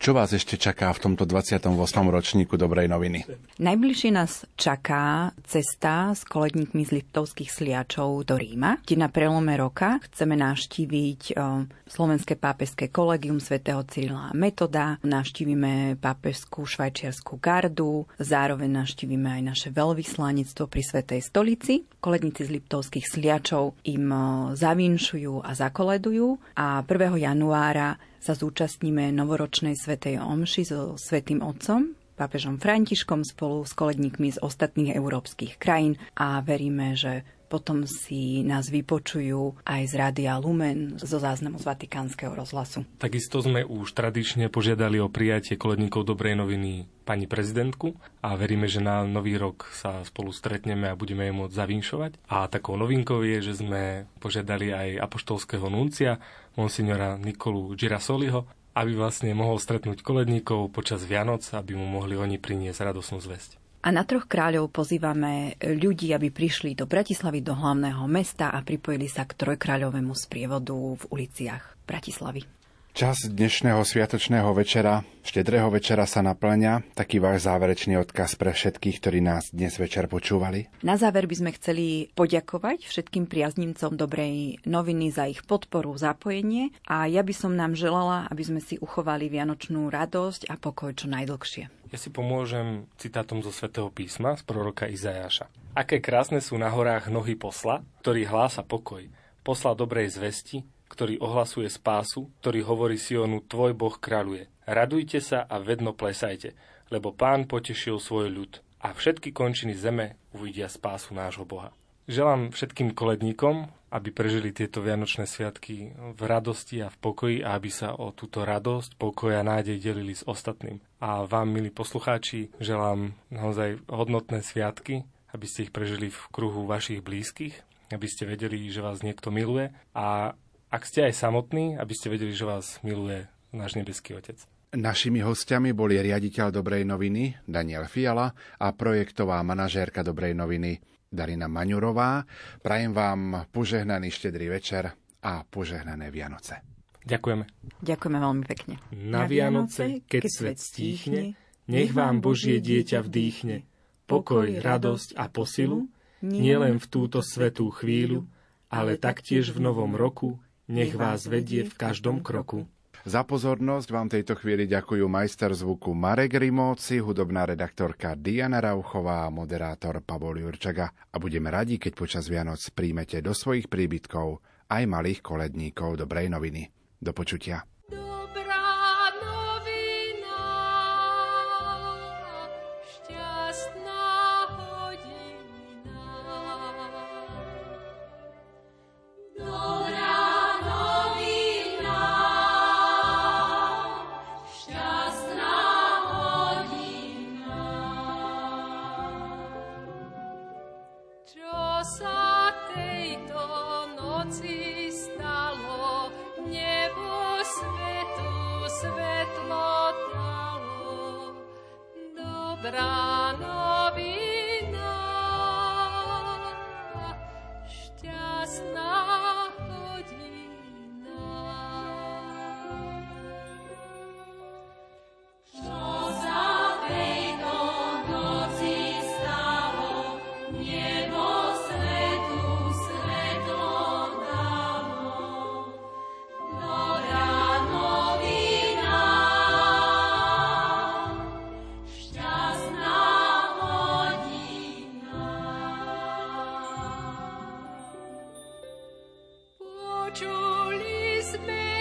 Čo vás ešte čaká v tomto 28. ročníku Dobrej noviny? Najbližšie nás čaká cesta s koledníkmi z Liptovských sliačov do Ríma, kde na prelome roka chceme navštíviť e, Slovenské pápežské kolegium svätého Cyrila Metoda, navštívime pápežskú švajčiarskú gardu, zároveň navštívime aj naše veľvyslanectvo pri Svetej stolici. Koledníci z Liptovských sliačov im e, zavinšujú a zakoledujú a 1. januára sa zúčastníme novoročnej svetej omši so svetým otcom, pápežom Františkom spolu s koledníkmi z ostatných európskych krajín a veríme, že potom si nás vypočujú aj z Rádia Lumen zo záznamu z Vatikánskeho rozhlasu. Takisto sme už tradične požiadali o prijatie koledníkov dobrej noviny pani prezidentku a veríme, že na nový rok sa spolu stretneme a budeme jej môcť zavinšovať. A takou novinkou je, že sme požiadali aj apoštolského nuncia, monsignora Nikolu Girasoliho, aby vlastne mohol stretnúť koledníkov počas Vianoc, aby mu mohli oni priniesť radosnú zväzť. A na troch kráľov pozývame ľudí, aby prišli do Bratislavy, do hlavného mesta a pripojili sa k trojkráľovému sprievodu v uliciach Bratislavy. Čas dnešného sviatočného večera, štedrého večera sa naplňa. Taký váš záverečný odkaz pre všetkých, ktorí nás dnes večer počúvali. Na záver by sme chceli poďakovať všetkým priaznivcom dobrej noviny za ich podporu, zapojenie a ja by som nám želala, aby sme si uchovali vianočnú radosť a pokoj čo najdlhšie. Ja si pomôžem citátom zo svätého písma z proroka Izajaša. Aké krásne sú na horách nohy posla, ktorý hlása pokoj, posla dobrej zvesti, ktorý ohlasuje spásu, ktorý hovorí Sionu, tvoj Boh kráľuje. Radujte sa a vedno plesajte, lebo pán potešil svoj ľud a všetky končiny zeme uvidia spásu nášho Boha. Želám všetkým koledníkom, aby prežili tieto Vianočné sviatky v radosti a v pokoji a aby sa o túto radosť, pokoj a nádej delili s ostatným. A vám, milí poslucháči, želám naozaj hodnotné sviatky, aby ste ich prežili v kruhu vašich blízkych, aby ste vedeli, že vás niekto miluje a ak ste aj samotní, aby ste vedeli, že vás miluje náš nebeský Otec. Našimi hostiami boli riaditeľ Dobrej noviny Daniel Fiala a projektová manažérka Dobrej noviny Darina Maňurová. Prajem vám požehnaný štedrý večer a požehnané Vianoce. Ďakujeme. Ďakujeme veľmi pekne. Na Vianoce, keď svet stíchne, nech vám Božie dieťa vdýchne. Pokoj, radosť a posilu, nielen v túto svetú chvíľu, ale taktiež v novom roku, nech vás vedie v každom kroku. Za pozornosť vám tejto chvíli ďakujú majster zvuku Marek Rimóci, hudobná redaktorka Diana Rauchová a moderátor Pavol Jurčaga. A budeme radi, keď počas Vianoc príjmete do svojich príbytkov aj malých koledníkov dobrej noviny. Do počutia. počuli sme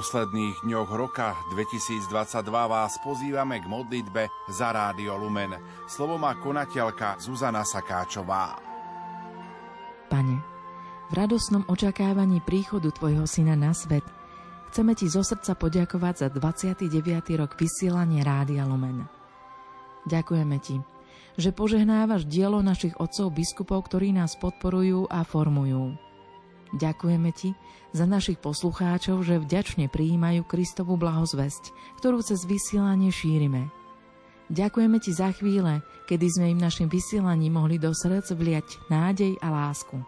posledných dňoch roka 2022 vás pozývame k modlitbe za Rádio Lumen. Slovo má konateľka Zuzana Sakáčová. Pane, v radosnom očakávaní príchodu Tvojho Syna na svet chceme Ti zo srdca poďakovať za 29. rok vysielania Rádia Lumen. Ďakujeme Ti, že požehnávaš dielo našich otcov biskupov, ktorí nás podporujú a formujú. Ďakujeme Ti za našich poslucháčov, že vďačne prijímajú Kristovu blahozvesť, ktorú cez vysielanie šírime. Ďakujeme Ti za chvíle, kedy sme im našim vysielaním mohli do srdc vliať nádej a lásku.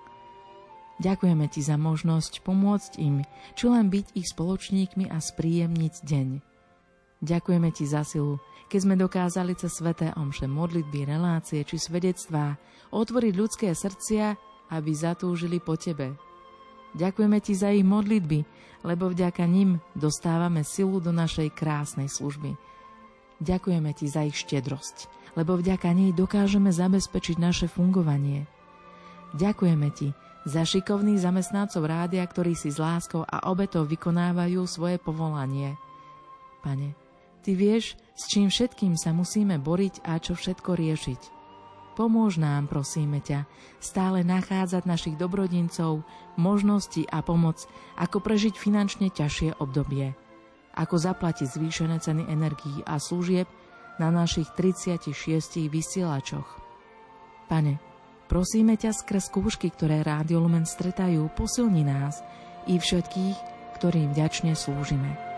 Ďakujeme Ti za možnosť pomôcť im, či len byť ich spoločníkmi a spríjemniť deň. Ďakujeme Ti za silu, keď sme dokázali cez sveté omše modlitby, relácie či svedectvá otvoriť ľudské srdcia, aby zatúžili po Tebe, Ďakujeme Ti za ich modlitby, lebo vďaka nim dostávame silu do našej krásnej služby. Ďakujeme Ti za ich štedrosť, lebo vďaka nej dokážeme zabezpečiť naše fungovanie. Ďakujeme Ti za šikovných zamestnancov rádia, ktorí si s láskou a obetou vykonávajú svoje povolanie. Pane, Ty vieš, s čím všetkým sa musíme boriť a čo všetko riešiť. Pomôž nám, prosíme ťa, stále nachádzať našich dobrodincov, možnosti a pomoc, ako prežiť finančne ťažšie obdobie, ako zaplatiť zvýšené ceny energií a služieb na našich 36 vysielačoch. Pane, prosíme ťa skrz skúšky, ktoré Rádio Lumen stretajú, posilni nás i všetkých, ktorým vďačne slúžime.